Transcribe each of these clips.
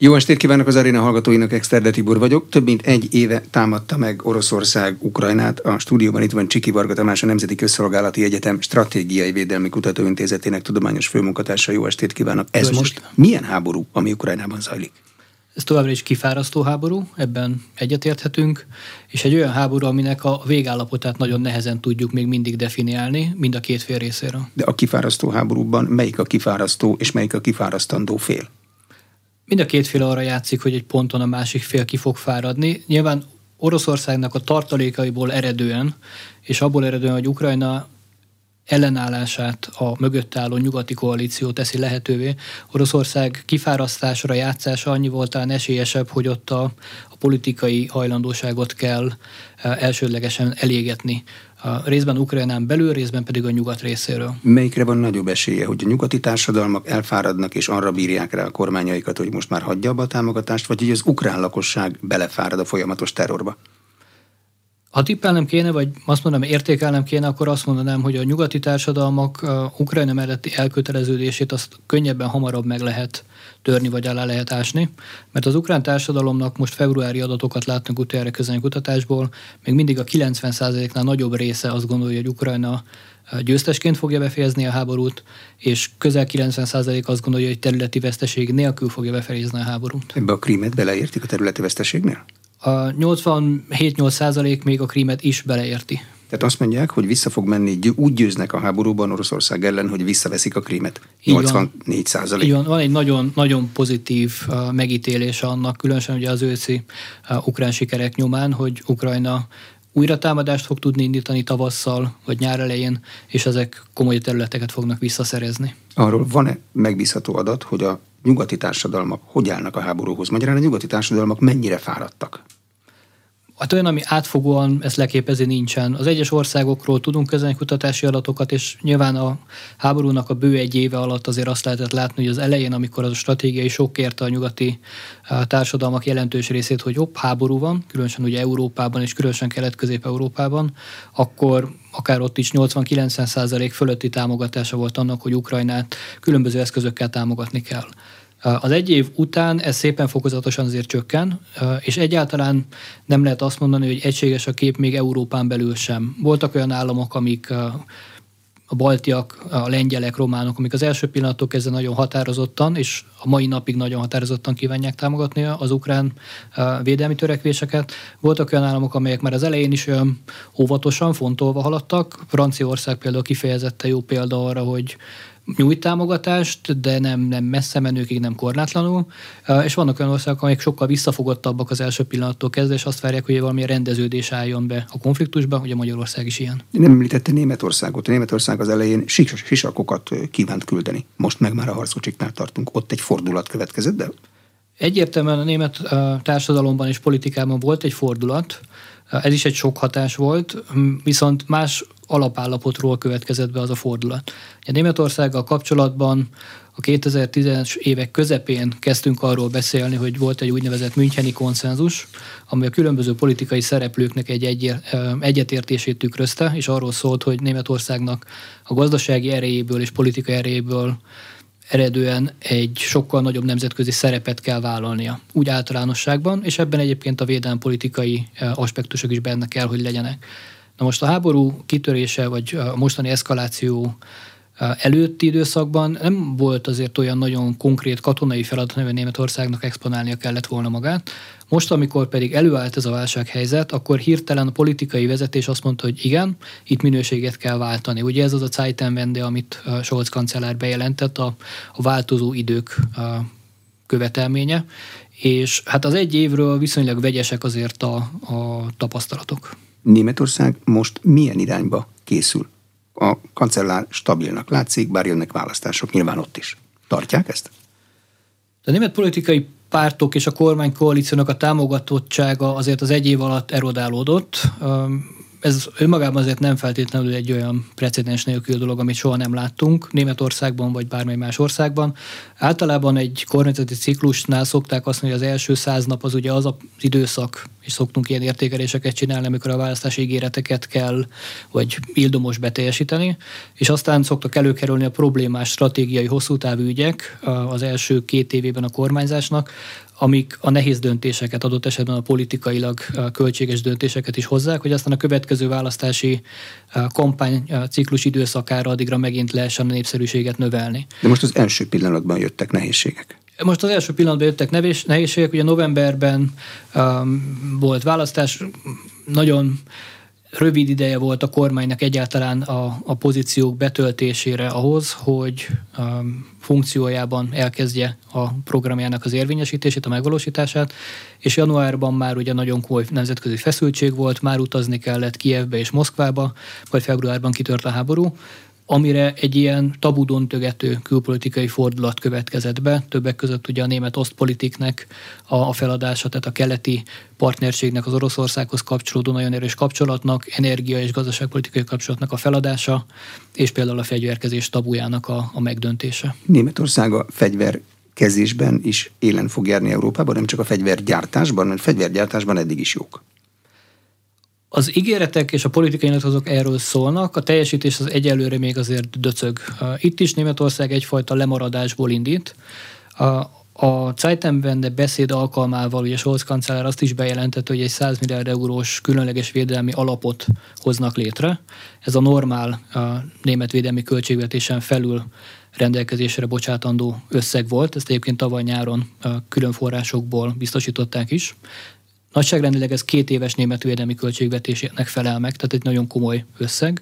Jó estét kívánok az aréna hallgatóinak, Exterde Tibor vagyok. Több mint egy éve támadta meg Oroszország Ukrajnát. A stúdióban itt van Csiki Varga Tamás, a Nemzeti Közszolgálati Egyetem Stratégiai Védelmi Kutatóintézetének tudományos főmunkatársa. Jó estét kívánok. Ez Jó most milyen háború, ami Ukrajnában zajlik? Ez továbbra is kifárasztó háború, ebben egyetérthetünk, és egy olyan háború, aminek a végállapotát nagyon nehezen tudjuk még mindig definiálni, mind a két fél részéről. De a kifárasztó háborúban melyik a kifárasztó és melyik a kifárasztandó fél? Mind a két fél arra játszik, hogy egy ponton a másik fél ki fog fáradni. Nyilván Oroszországnak a tartalékaiból eredően, és abból eredően, hogy Ukrajna ellenállását a mögött álló nyugati koalíció teszi lehetővé. Oroszország kifárasztásra játszása annyi volt talán esélyesebb, hogy ott a, a politikai hajlandóságot kell eh, elsődlegesen elégetni. A részben Ukrajnán belül, részben pedig a nyugat részéről. Melyikre van nagyobb esélye, hogy a nyugati társadalmak elfáradnak és arra bírják rá a kormányaikat, hogy most már hagyja abba a támogatást, vagy hogy az ukrán lakosság belefárad a folyamatos terrorba? Ha tippelnem kéne, vagy azt mondom, értékelnem kéne, akkor azt mondanám, hogy a nyugati társadalmak Ukrajna melletti elköteleződését azt könnyebben hamarabb meg lehet törni, vagy alá lehet ásni, mert az ukrán társadalomnak most februári adatokat láttunk utoljára közönyi kutatásból, még mindig a 90%-nál nagyobb része azt gondolja, hogy Ukrajna győztesként fogja befejezni a háborút, és közel 90% azt gondolja, hogy területi veszteség nélkül fogja befejezni a háborút. Ebbe a krímet beleértik a területi veszteségnél? A 87-8 százalék még a krímet is beleérti. Tehát azt mondják, hogy vissza fog menni, úgy győznek a háborúban Oroszország ellen, hogy visszaveszik a krímet. 84 százalék. Így van, van egy nagyon, nagyon pozitív uh, megítélése annak, különösen ugye az őszi uh, ukrán sikerek nyomán, hogy Ukrajna újra támadást fog tudni indítani tavasszal vagy nyár elején, és ezek komoly területeket fognak visszaszerezni. Arról van-e megbízható adat, hogy a nyugati társadalmak hogy állnak a háborúhoz? Magyarán a nyugati társadalmak mennyire fáradtak? Hát olyan, ami átfogóan ezt leképezi, nincsen. Az egyes országokról tudunk kutatási adatokat, és nyilván a háborúnak a bő egy éve alatt azért azt lehetett látni, hogy az elején, amikor az a stratégiai sok érte a nyugati társadalmak jelentős részét, hogy jobb háború van, különösen ugye Európában és különösen Kelet-Közép-Európában, akkor akár ott is 80-90 százalék fölötti támogatása volt annak, hogy Ukrajnát különböző eszközökkel támogatni kell. Az egy év után ez szépen fokozatosan azért csökken, és egyáltalán nem lehet azt mondani, hogy egységes a kép még Európán belül sem. Voltak olyan államok, amik a baltiak, a lengyelek, románok, amik az első pillanatok kezdve nagyon határozottan, és a mai napig nagyon határozottan kívánják támogatni az ukrán védelmi törekvéseket. Voltak olyan államok, amelyek már az elején is olyan óvatosan, fontolva haladtak. Franciaország például kifejezetten jó példa arra, hogy nyújt támogatást, de nem, nem messze menőkig, nem korlátlanul. És vannak olyan országok, amelyek sokkal visszafogottabbak az első pillanattól kezdve, és azt várják, hogy valami rendeződés álljon be a konfliktusba, ugye Magyarország is ilyen. Nem említette Németországot. A Németország az elején sisakokat kívánt küldeni. Most meg már a harcocsiknál tartunk. Ott egy fordulat következett, de Egyértelműen a német társadalomban és politikában volt egy fordulat, ez is egy sok hatás volt, viszont más alapállapotról következett be az a fordulat. A Németországgal kapcsolatban a 2010-es évek közepén kezdtünk arról beszélni, hogy volt egy úgynevezett Müncheni konszenzus, ami a különböző politikai szereplőknek egy egy egyetértését tükrözte, és arról szólt, hogy Németországnak a gazdasági erejéből és politikai erejéből eredően egy sokkal nagyobb nemzetközi szerepet kell vállalnia, úgy általánosságban, és ebben egyébként a védelmi aspektusok is benne kell, hogy legyenek. Na most a háború kitörése, vagy a mostani eszkaláció előtti időszakban nem volt azért olyan nagyon konkrét katonai feladat, hogy Németországnak exponálnia kellett volna magát. Most, amikor pedig előállt ez a válsághelyzet, akkor hirtelen a politikai vezetés azt mondta, hogy igen, itt minőséget kell váltani. Ugye ez az a Zeitenwende, amit Scholz kancellár bejelentett, a, a változó idők a követelménye, és hát az egy évről viszonylag vegyesek azért a, a tapasztalatok. Németország most milyen irányba készül? A kancellár stabilnak látszik, bár jönnek választások, nyilván ott is. Tartják ezt? A német politikai pártok és a kormánykoalíciónak a támogatottsága azért az egy év alatt erodálódott. Ez önmagában azért nem feltétlenül egy olyan precedens nélkül dolog, amit soha nem láttunk Németországban vagy bármely más országban. Általában egy kormányzati ciklusnál szokták azt mondani, hogy az első száz nap az ugye az az időszak, és szoktunk ilyen értékeléseket csinálni, amikor a választási ígéreteket kell, vagy ildomos beteljesíteni, és aztán szoktak előkerülni a problémás stratégiai hosszú távú ügyek az első két évében a kormányzásnak, amik a nehéz döntéseket, adott esetben a politikailag költséges döntéseket is hozzák, hogy aztán a következő választási kampány ciklus időszakára addigra megint lehessen a népszerűséget növelni. De most az első pillanatban jöttek nehézségek. Most az első pillanatban jöttek nevés, nehézségek, ugye novemberben um, volt választás, nagyon rövid ideje volt a kormánynak egyáltalán a, a pozíciók betöltésére ahhoz, hogy um, funkciójában elkezdje a programjának az érvényesítését, a megvalósítását, és januárban már ugye nagyon komoly nemzetközi feszültség volt, már utazni kellett Kievbe és Moszkvába, vagy februárban kitört a háború, amire egy ilyen tabudon tögető külpolitikai fordulat következett be, többek között ugye a német osztpolitiknek a, a feladása, tehát a keleti partnerségnek az Oroszországhoz kapcsolódó nagyon erős kapcsolatnak, energia- és gazdaságpolitikai kapcsolatnak a feladása, és például a fegyverkezés tabujának a, a megdöntése. Németország a fegyver kezésben is élen fog járni Európában, nem csak a fegyvergyártásban, mert fegyvergyártásban eddig is jók. Az ígéretek és a politikai nyilatkozatok erről szólnak, a teljesítés az egyelőre még azért döcög. Itt is Németország egyfajta lemaradásból indít. A Zeitenwende beszéd alkalmával ugye Scholz kancellár azt is bejelentette, hogy egy 100 milliárd eurós különleges védelmi alapot hoznak létre. Ez a normál a német védelmi költségvetésen felül rendelkezésre bocsátandó összeg volt. Ezt egyébként tavaly nyáron külön forrásokból biztosították is. Nagyságrendileg ez két éves német védelmi költségvetésének felel meg, tehát egy nagyon komoly összeg.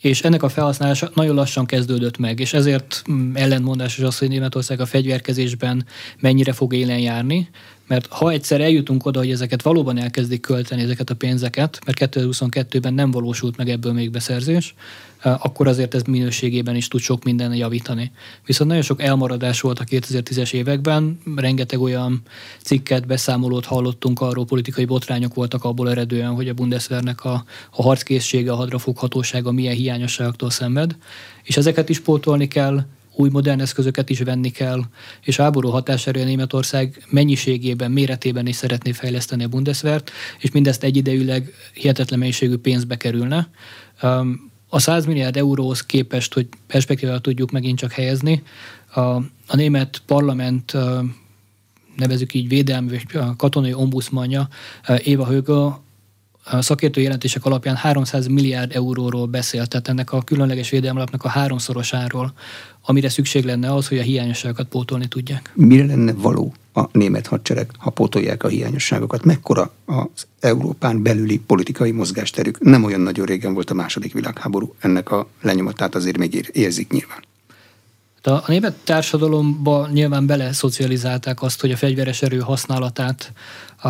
És ennek a felhasználása nagyon lassan kezdődött meg, és ezért mm, ellentmondásos az, hogy Németország a fegyverkezésben mennyire fog élen járni, mert ha egyszer eljutunk oda, hogy ezeket valóban elkezdik költeni, ezeket a pénzeket, mert 2022-ben nem valósult meg ebből még beszerzés, akkor azért ez minőségében is tud sok minden javítani. Viszont nagyon sok elmaradás volt a 2010-es években, rengeteg olyan cikket, beszámolót hallottunk arról, politikai botrányok voltak abból eredően, hogy a Bundeswehrnek a, a harckészsége, a hadrafoghatósága milyen hiányosságoktól szenved, és ezeket is pótolni kell, új modern eszközöket is venni kell, és háború hatására Németország mennyiségében, méretében is szeretné fejleszteni a Bundeswehrt, és mindezt egyidejűleg hihetetlen mennyiségű pénzbe kerülne. A 100 milliárd euróhoz képest, hogy perspektívával tudjuk megint csak helyezni, a, a német parlament nevezük így védelmi vagy katonai ombudsmanja Éva Högel a szakértő jelentések alapján 300 milliárd euróról beszél, tehát ennek a különleges védelmalapnak a háromszorosáról, amire szükség lenne az, hogy a hiányosságokat pótolni tudják. Mire lenne való a német hadsereg, ha pótolják a hiányosságokat? Mekkora az Európán belüli politikai mozgásterük? Nem olyan nagyon régen volt a második világháború, ennek a lenyomatát azért még érzik nyilván. A, a német társadalomba nyilván bele szocializálták azt, hogy a fegyveres erő használatát a,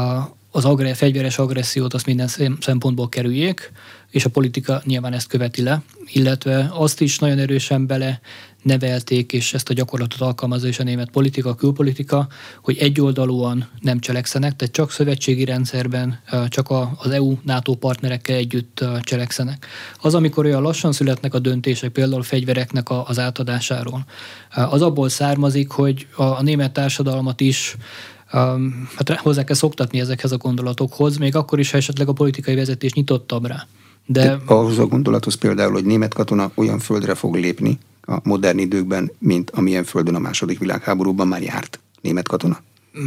az agre, fegyveres agressziót azt minden szempontból kerüljék, és a politika nyilván ezt követi le, illetve azt is nagyon erősen bele nevelték, és ezt a gyakorlatot alkalmazza is a német politika, a külpolitika, hogy egyoldalúan nem cselekszenek, tehát csak szövetségi rendszerben, csak az EU-NATO partnerekkel együtt cselekszenek. Az, amikor olyan lassan születnek a döntések, például a fegyvereknek az átadásáról, az abból származik, hogy a német társadalmat is hát hozzá kell szoktatni ezekhez a gondolatokhoz, még akkor is, ha esetleg a politikai vezetés nyitottabb rá. De, De ahhoz a gondolathoz például, hogy német katona olyan földre fog lépni a modern időkben, mint amilyen földön a második világháborúban már járt német katona?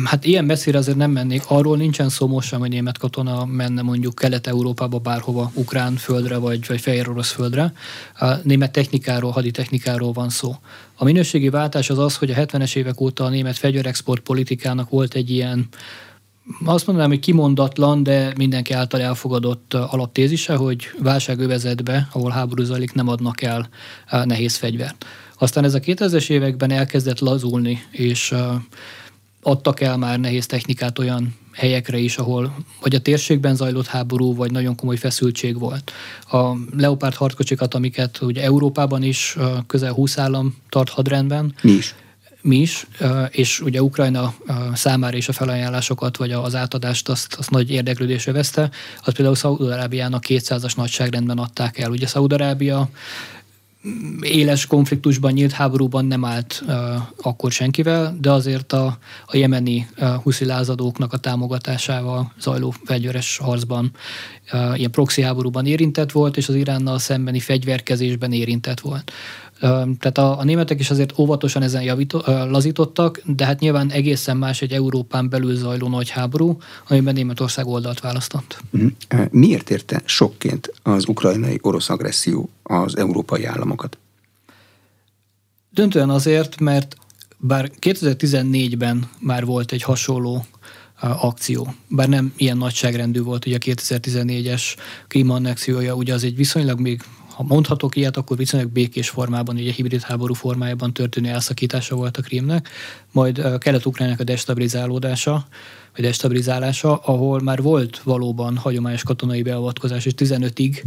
Hát ilyen messzire azért nem mennék. Arról nincsen szó most hogy német katona menne mondjuk Kelet-Európába bárhova, ukrán földre vagy, vagy fehér orosz földre. A német technikáról, haditechnikáról van szó. A minőségi váltás az az, hogy a 70-es évek óta a német fegyverexport politikának volt egy ilyen azt mondanám, hogy kimondatlan, de mindenki által elfogadott alaptézise, hogy válságövezetbe, ahol háború zajlik, nem adnak el nehéz fegyvert. Aztán ez a 2000-es években elkezdett lazulni, és adtak el már nehéz technikát olyan helyekre is, ahol vagy a térségben zajlott háború, vagy nagyon komoly feszültség volt. A Leopard harckocsikat, amiket ugye Európában is közel 20 állam tart hadrendben. Mi is. Mi is, és ugye Ukrajna számára is a felajánlásokat, vagy az átadást azt, azt nagy érdeklődésre veszte, az például Szaúd-Arábiának 200-as nagyságrendben adták el. Ugye Szaúd-Arábia éles konfliktusban, nyílt háborúban nem állt uh, akkor senkivel, de azért a, a jemeni uh, huszi lázadóknak a támogatásával zajló fegyveres harcban, uh, ilyen proxy háborúban érintett volt, és az Iránnal szembeni fegyverkezésben érintett volt. Tehát a, a németek is azért óvatosan ezen javító, lazítottak, de hát nyilván egészen más egy Európán belül zajló nagy háború, amiben Németország oldalt választott. Mhm. Miért érte sokként az ukrajnai orosz agresszió az európai államokat? Döntően azért, mert bár 2014-ben már volt egy hasonló akció. Bár nem ilyen nagyságrendű volt ugye a 2014-es klímaannexiója, ugye az egy viszonylag még ha mondhatok ilyet, akkor viszonylag békés formában, ugye hibrid háború formájában történő elszakítása volt a Krímnek, majd Kelet-Ukrajnának a destabilizálódása, vagy destabilizálása, ahol már volt valóban hagyományos katonai beavatkozás, és 15-ig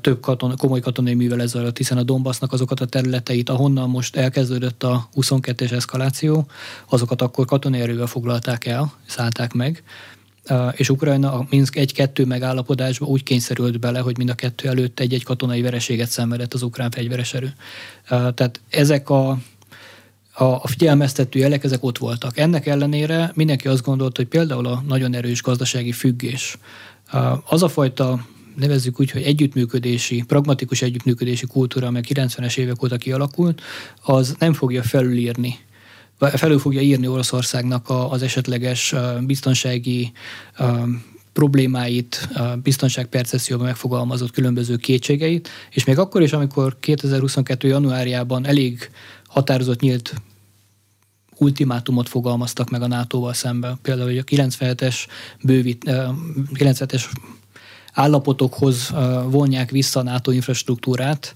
több katon, komoly katonai művelet zajlott, hiszen a Donbassnak azokat a területeit, ahonnan most elkezdődött a 22-es eszkaláció, azokat akkor katonai erővel foglalták el, szállták meg, és Ukrajna a Minsk 1-2 megállapodásba úgy kényszerült bele, hogy mind a kettő előtt egy-egy katonai vereséget szenvedett az ukrán fegyveres erő. Tehát ezek a, a, figyelmeztető jelek, ezek ott voltak. Ennek ellenére mindenki azt gondolta, hogy például a nagyon erős gazdasági függés, az a fajta nevezzük úgy, hogy együttműködési, pragmatikus együttműködési kultúra, amely 90-es évek óta kialakult, az nem fogja felülírni felül fogja írni Oroszországnak az esetleges biztonsági problémáit, biztonságpercepcióban megfogalmazott különböző kétségeit, és még akkor is, amikor 2022. januárjában elég határozott nyílt ultimátumot fogalmaztak meg a NATO-val szemben. Például, hogy a 97-es, bővít, 97-es állapotokhoz vonják vissza a NATO infrastruktúrát,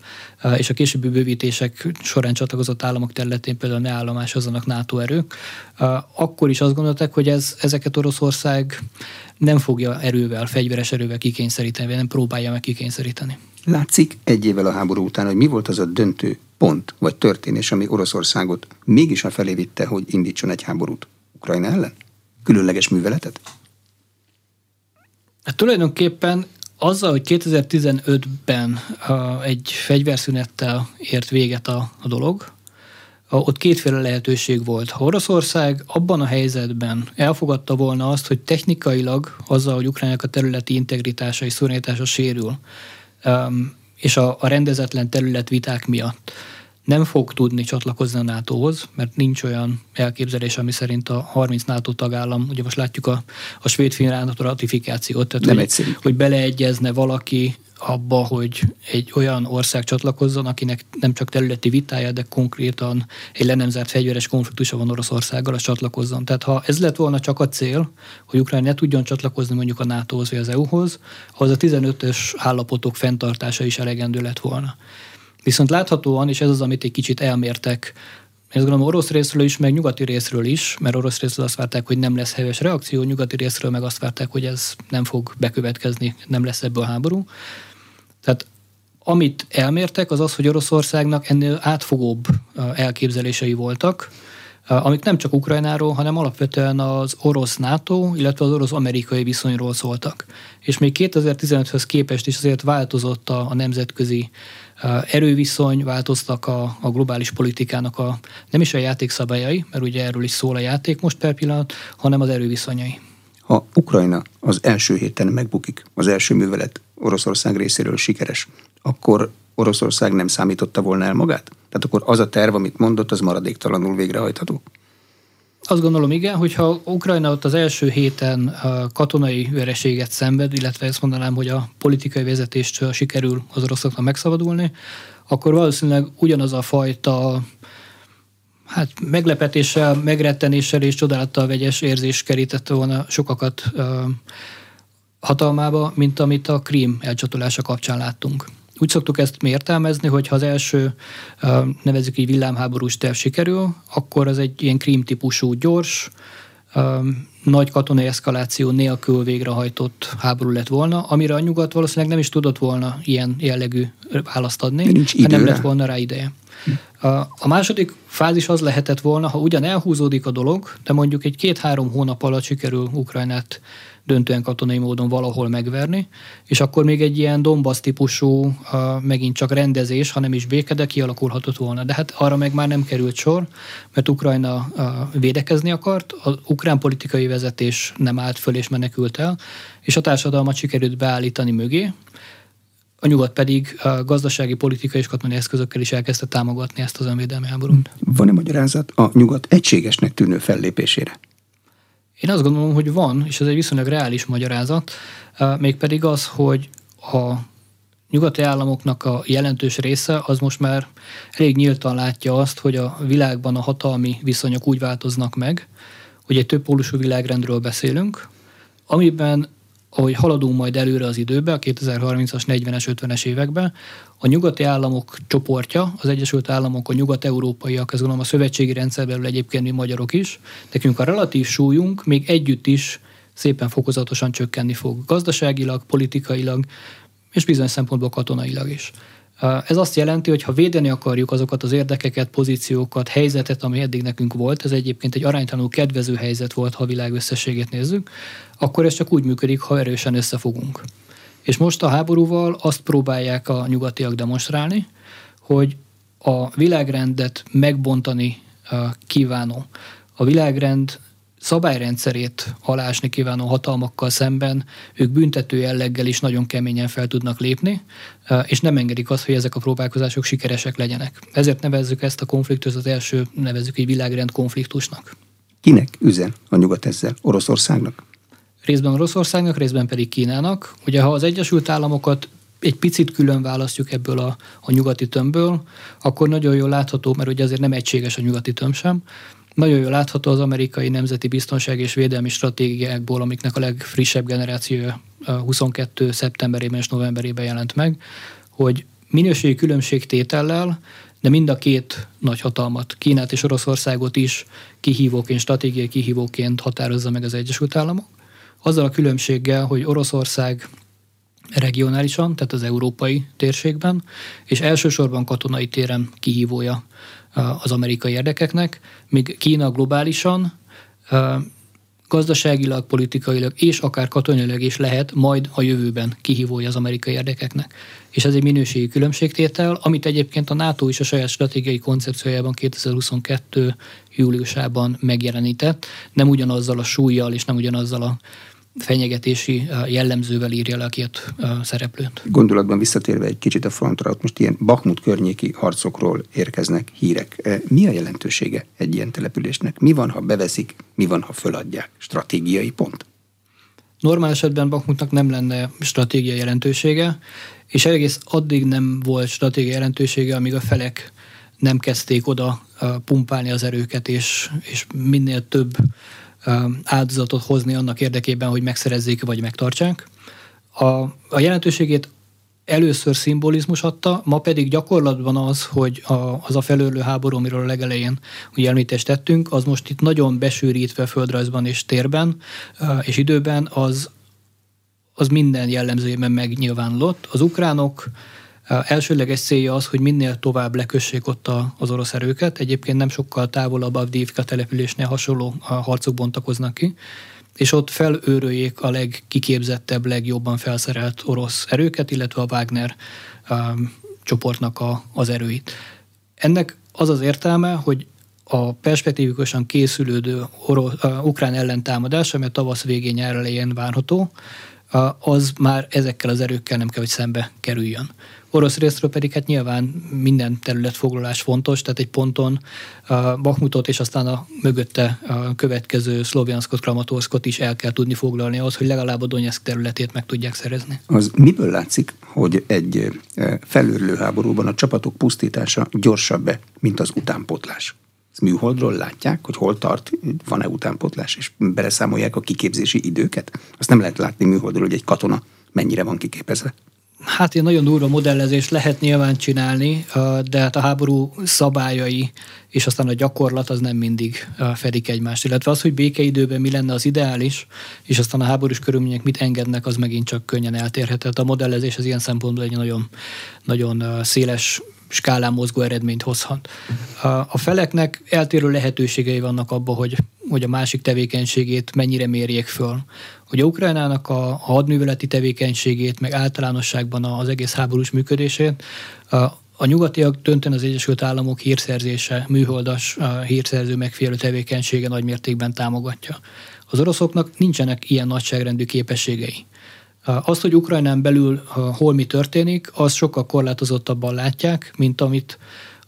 és a későbbi bővítések során csatlakozott államok területén például ne állomásozzanak NATO erők, akkor is azt gondolták, hogy ez, ezeket Oroszország nem fogja erővel, fegyveres erővel kikényszeríteni, vagy nem próbálja meg kikényszeríteni. Látszik egy évvel a háború után, hogy mi volt az a döntő pont vagy történés, ami Oroszországot mégis a felé vitte, hogy indítson egy háborút Ukrajna ellen? Különleges műveletet? Hát tulajdonképpen azzal, hogy 2015-ben uh, egy fegyverszünettel ért véget a, a dolog, ott kétféle lehetőség volt. Ha Oroszország abban a helyzetben elfogadta volna azt, hogy technikailag azzal, hogy Ukrajnának a területi integritása és szuverenitása sérül, és a, a rendezetlen területviták miatt nem fog tudni csatlakozni a NATO-hoz, mert nincs olyan elképzelés, ami szerint a 30 NATO tagállam, ugye most látjuk a, a svéd-finn ratifikációt, tehát nem hogy, egyszerű. hogy beleegyezne valaki abba, hogy egy olyan ország csatlakozzon, akinek nem csak területi vitája, de konkrétan egy le nem zárt fegyveres konfliktusa van Oroszországgal, az csatlakozzon. Tehát ha ez lett volna csak a cél, hogy Ukrajna ne tudjon csatlakozni mondjuk a NATO-hoz vagy az EU-hoz, az a 15-ös állapotok fenntartása is elegendő lett volna. Viszont láthatóan, és ez az, amit egy kicsit elmértek, én azt gondolom orosz részről is, meg nyugati részről is, mert orosz részről azt várták, hogy nem lesz helyes reakció, nyugati részről meg azt várták, hogy ez nem fog bekövetkezni, nem lesz ebből háború. Tehát amit elmértek, az az, hogy Oroszországnak ennél átfogóbb elképzelései voltak, amik nem csak Ukrajnáról, hanem alapvetően az orosz-NATO, illetve az orosz-amerikai viszonyról szóltak. És még 2015-höz képest is azért változott a, a nemzetközi erőviszony, változtak a, a globális politikának a, nem is a játékszabályai, mert ugye erről is szól a játék most per pillanat, hanem az erőviszonyai. Ha Ukrajna az első héten megbukik, az első művelet Oroszország részéről sikeres, akkor Oroszország nem számította volna el magát? Tehát akkor az a terv, amit mondott, az maradéktalanul végrehajtható? Azt gondolom, igen, hogyha Ukrajna ott az első héten katonai vereséget szenved, illetve ezt mondanám, hogy a politikai vezetést sikerül az oroszoknak megszabadulni, akkor valószínűleg ugyanaz a fajta hát meglepetéssel, megrettenéssel és csodálattal vegyes érzés kerítette volna sokakat hatalmába, mint amit a Krím elcsatolása kapcsán láttunk. Úgy szoktuk ezt értelmezni, hogy ha az első, nevezük így villámháborús terv sikerül, akkor az egy ilyen krím típusú gyors, nagy katonai eszkaláció nélkül végrehajtott háború lett volna, amire a nyugat valószínűleg nem is tudott volna ilyen jellegű választ adni, Nincs nem lett volna rá ideje. A, a második fázis az lehetett volna, ha ugyan elhúzódik a dolog, de mondjuk egy két-három hónap alatt sikerül Ukrajnát döntően katonai módon valahol megverni, és akkor még egy ilyen Donbass típusú, megint csak rendezés, hanem is béke, de kialakulhatott volna. De hát arra meg már nem került sor, mert Ukrajna védekezni akart, az ukrán politikai vezetés nem állt föl és menekült el, és a társadalmat sikerült beállítani mögé, a nyugat pedig a gazdasági, politikai és katonai eszközökkel is elkezdte támogatni ezt az önvédelmi háborút. Van-e magyarázat a nyugat egységesnek tűnő fellépésére? Én azt gondolom, hogy van, és ez egy viszonylag reális magyarázat, mégpedig az, hogy a nyugati államoknak a jelentős része az most már elég nyíltan látja azt, hogy a világban a hatalmi viszonyok úgy változnak meg, hogy egy többpólusú világrendről beszélünk, amiben ahogy haladunk majd előre az időbe, a 2030-as, 40-es, 50-es években, a nyugati államok csoportja, az Egyesült Államok, a nyugat-európaiak, ez gondolom a szövetségi rendszer belül egyébként mi magyarok is, nekünk a relatív súlyunk még együtt is szépen fokozatosan csökkenni fog. Gazdaságilag, politikailag, és bizonyos szempontból katonailag is. Ez azt jelenti, hogy ha védeni akarjuk azokat az érdekeket, pozíciókat, helyzetet, ami eddig nekünk volt, ez egyébként egy aránytalanul kedvező helyzet volt, ha a világ összességét nézzük, akkor ez csak úgy működik, ha erősen összefogunk. És most a háborúval azt próbálják a nyugatiak demonstrálni, hogy a világrendet megbontani kívánó, a világrend szabályrendszerét alásni kívánó hatalmakkal szemben ők büntető jelleggel is nagyon keményen fel tudnak lépni, és nem engedik azt, hogy ezek a próbálkozások sikeresek legyenek. Ezért nevezzük ezt a konfliktust az első, nevezzük egy világrend konfliktusnak. Kinek üzen a nyugat ezzel? Oroszországnak? Részben Oroszországnak, részben pedig Kínának. Ugye ha az Egyesült Államokat egy picit külön választjuk ebből a, a nyugati tömbből, akkor nagyon jól látható, mert ugye azért nem egységes a nyugati tömb sem, nagyon jól látható az amerikai nemzeti biztonság és védelmi stratégiákból, amiknek a legfrissebb generációja 22. szeptemberében és novemberében jelent meg, hogy minőségi különbségtétellel, de mind a két nagy hatalmat, Kínát és Oroszországot is kihívóként, stratégiai kihívóként határozza meg az Egyesült Államok. Azzal a különbséggel, hogy Oroszország regionálisan, tehát az európai térségben, és elsősorban katonai téren kihívója az amerikai érdekeknek, míg Kína globálisan gazdaságilag, politikailag és akár katonailag is lehet majd a jövőben kihívója az amerikai érdekeknek. És ez egy minőségi különbségtétel, amit egyébként a NATO is a saját stratégiai koncepciójában 2022. júliusában megjelenített, nem ugyanazzal a súlyjal és nem ugyanazzal a fenyegetési jellemzővel írja le a két szereplőt. Gondolatban visszatérve egy kicsit a frontra, ott most ilyen Bakmut környéki harcokról érkeznek hírek. Mi a jelentősége egy ilyen településnek? Mi van, ha beveszik, mi van, ha föladják? Stratégiai pont? Normál esetben Bakmutnak nem lenne stratégiai jelentősége, és egész addig nem volt stratégiai jelentősége, amíg a felek nem kezdték oda pumpálni az erőket, és, és minél több áldozatot hozni annak érdekében, hogy megszerezzék vagy megtartsák. A, a jelentőségét először szimbolizmus adta, ma pedig gyakorlatban az, hogy a, az a felőlő háború, amiről a legelején ugye említést tettünk, az most itt nagyon besűrítve földrajzban és térben és időben, az, az minden jellemzőjében megnyilvánulott. Az ukránok Elsőleges célja az, hogy minél tovább lekössék ott az orosz erőket. Egyébként nem sokkal távolabb Avdiivka településnél hasonló harcok bontakoznak ki, és ott felőröljék a legkiképzettebb, legjobban felszerelt orosz erőket, illetve a Wagner um, csoportnak a, az erőit. Ennek az az értelme, hogy a perspektívikusan készülődő orosz, uh, ukrán ellentámadás, ami a tavasz végén nyár elején várható, uh, az már ezekkel az erőkkel nem kell, hogy szembe kerüljön. Orosz részről pedig hát nyilván minden területfoglalás fontos, tehát egy ponton Bakmutot és aztán a mögötte a következő Szlovjanszkot, Kramatorszkot is el kell tudni foglalni ahhoz, hogy legalább a Donetsk területét meg tudják szerezni. Az miből látszik, hogy egy felőrlő háborúban a csapatok pusztítása gyorsabb mint az utánpotlás? Ez műholdról látják, hogy hol tart, van-e utánpotlás, és beleszámolják a kiképzési időket? Azt nem lehet látni műholdról, hogy egy katona mennyire van kiképezve Hát ilyen nagyon durva modellezést lehet nyilván csinálni, de hát a háború szabályai és aztán a gyakorlat az nem mindig fedik egymást. Illetve az, hogy békeidőben mi lenne az ideális, és aztán a háborús körülmények mit engednek, az megint csak könnyen eltérhet. A modellezés az ilyen szempontból egy nagyon, nagyon széles skálán mozgó eredményt hozhat. A feleknek eltérő lehetőségei vannak abban, hogy, hogy a másik tevékenységét mennyire mérjék föl. Hogy a Ukrajnának a, hadműveleti tevékenységét, meg általánosságban az egész háborús működését a nyugatiak dönten az Egyesült Államok hírszerzése, műholdas hírszerző megfigyelő tevékenysége nagymértékben támogatja. Az oroszoknak nincsenek ilyen nagyságrendű képességei. Azt, hogy Ukrajnán belül hol mi történik, az sokkal korlátozottabban látják, mint amit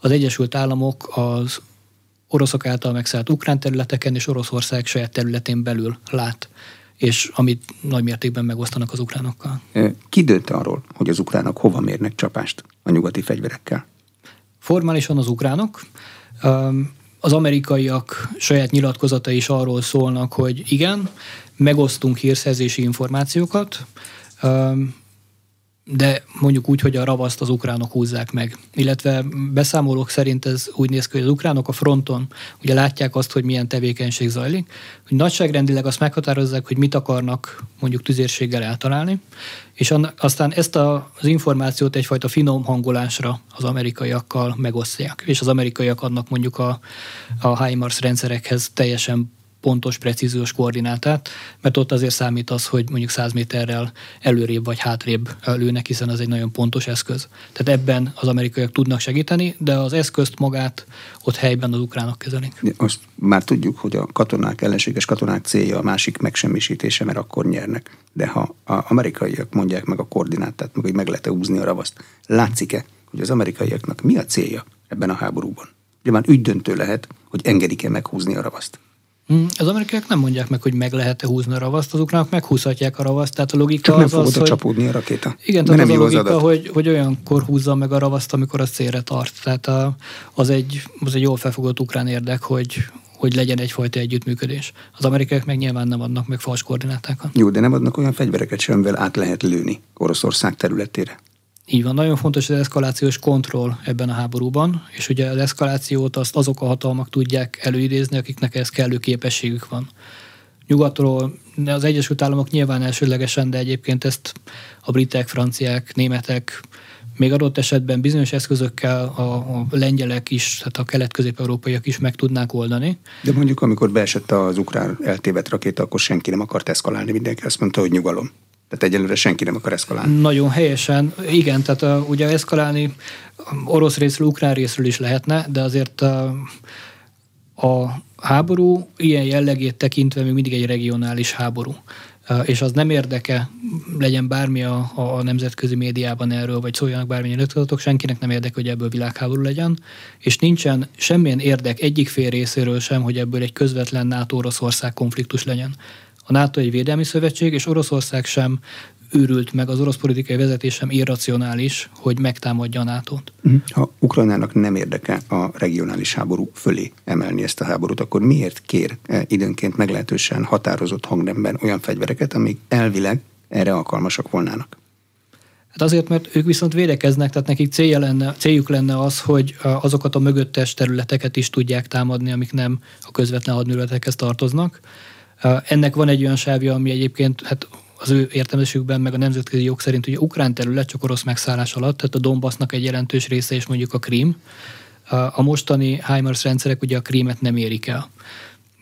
az Egyesült Államok az oroszok által megszállt ukrán területeken és Oroszország saját területén belül lát és amit nagy mértékben megosztanak az ukránokkal. Ki dönt arról, hogy az ukránok hova mérnek csapást a nyugati fegyverekkel? Formálisan az ukránok. Az amerikaiak saját nyilatkozatai is arról szólnak, hogy igen, megosztunk hírszerzési információkat, de mondjuk úgy, hogy a ravaszt az ukránok húzzák meg. Illetve beszámolók szerint ez úgy néz ki, hogy az ukránok a fronton ugye látják azt, hogy milyen tevékenység zajlik, hogy nagyságrendileg azt meghatározzák, hogy mit akarnak mondjuk tüzérséggel eltalálni, és aztán ezt a, az információt egyfajta finom hangolásra az amerikaiakkal megosztják, és az amerikaiak adnak mondjuk a, a HIMARS rendszerekhez teljesen pontos, precíziós koordinátát, mert ott azért számít az, hogy mondjuk 100 méterrel előrébb vagy hátrébb lőnek, hiszen az egy nagyon pontos eszköz. Tehát ebben az amerikaiak tudnak segíteni, de az eszközt magát ott helyben az ukránok kezelik. Azt már tudjuk, hogy a katonák, ellenséges katonák célja a másik megsemmisítése, mert akkor nyernek. De ha az amerikaiak mondják meg a koordinátát, meg hogy meg lehet-e húzni a ravaszt, látszik-e, hogy az amerikaiaknak mi a célja ebben a háborúban? Nyilván ügydöntő lehet, hogy engedik-e meghúzni a ravaszt. Hmm, az amerikaiak nem mondják meg, hogy meg lehet-e húzni a ravaszt, az ukránok meghúzhatják a ravaszt, tehát a logika Csak az nem az, hogy... csapódni a rakéta. Igen, tehát nem az a logika, az hogy, hogy olyankor húzza meg a ravaszt, amikor a célra tart. Tehát a, az, egy, az egy jól felfogott ukrán érdek, hogy, hogy legyen egyfajta együttműködés. Az amerikaiak meg nyilván nem adnak meg fals koordinátákat. Jó, de nem adnak olyan fegyvereket sem, amivel át lehet lőni Oroszország területére. Így van, nagyon fontos az eszkalációs kontroll ebben a háborúban, és ugye az eszkalációt azt azok a hatalmak tudják előidézni, akiknek ez kellő képességük van. Nyugatról az Egyesült Államok nyilván elsődlegesen, de egyébként ezt a britek, franciák, németek, még adott esetben bizonyos eszközökkel a, a lengyelek is, tehát a kelet-közép-európaiak is meg tudnák oldani. De mondjuk, amikor beesett az ukrán eltévedt rakéta, akkor senki nem akart eszkalálni, mindenki azt mondta, hogy nyugalom. Tehát egyelőre senki nem akar eszkalálni. Nagyon helyesen, igen, tehát uh, ugye eszkalálni orosz részről, ukrán részről is lehetne, de azért uh, a háború ilyen jellegét tekintve még mindig egy regionális háború. És az nem érdeke, legyen bármi a, a nemzetközi médiában erről, vagy szóljanak bármilyen nyilatkozatok, senkinek nem érdeke, hogy ebből világháború legyen, és nincsen semmilyen érdek egyik fél részéről sem, hogy ebből egy közvetlen NATO-Oroszország konfliktus legyen. A NATO egy védelmi szövetség, és Oroszország sem őrült meg, az orosz politikai vezetés sem irracionális, hogy megtámadja a nato. Mhm. Ha Ukrajnának nem érdeke a regionális háború fölé emelni ezt a háborút, akkor miért kér eh, időnként meglehetősen határozott hangnemben olyan fegyvereket, amik elvileg erre alkalmasak volnának? Hát azért, mert ők viszont védekeznek, tehát nekik célja lenne, céljuk lenne az, hogy azokat a mögöttes területeket is tudják támadni, amik nem a közvetlen hadműveletekhez tartoznak. Ennek van egy olyan sávja, ami egyébként hát az ő értelmesükben, meg a nemzetközi jog szerint ugye ukrán terület csak orosz megszállás alatt, tehát a Donbassnak egy jelentős része és mondjuk a Krím. A mostani HIMARS rendszerek ugye a Krímet nem érik el.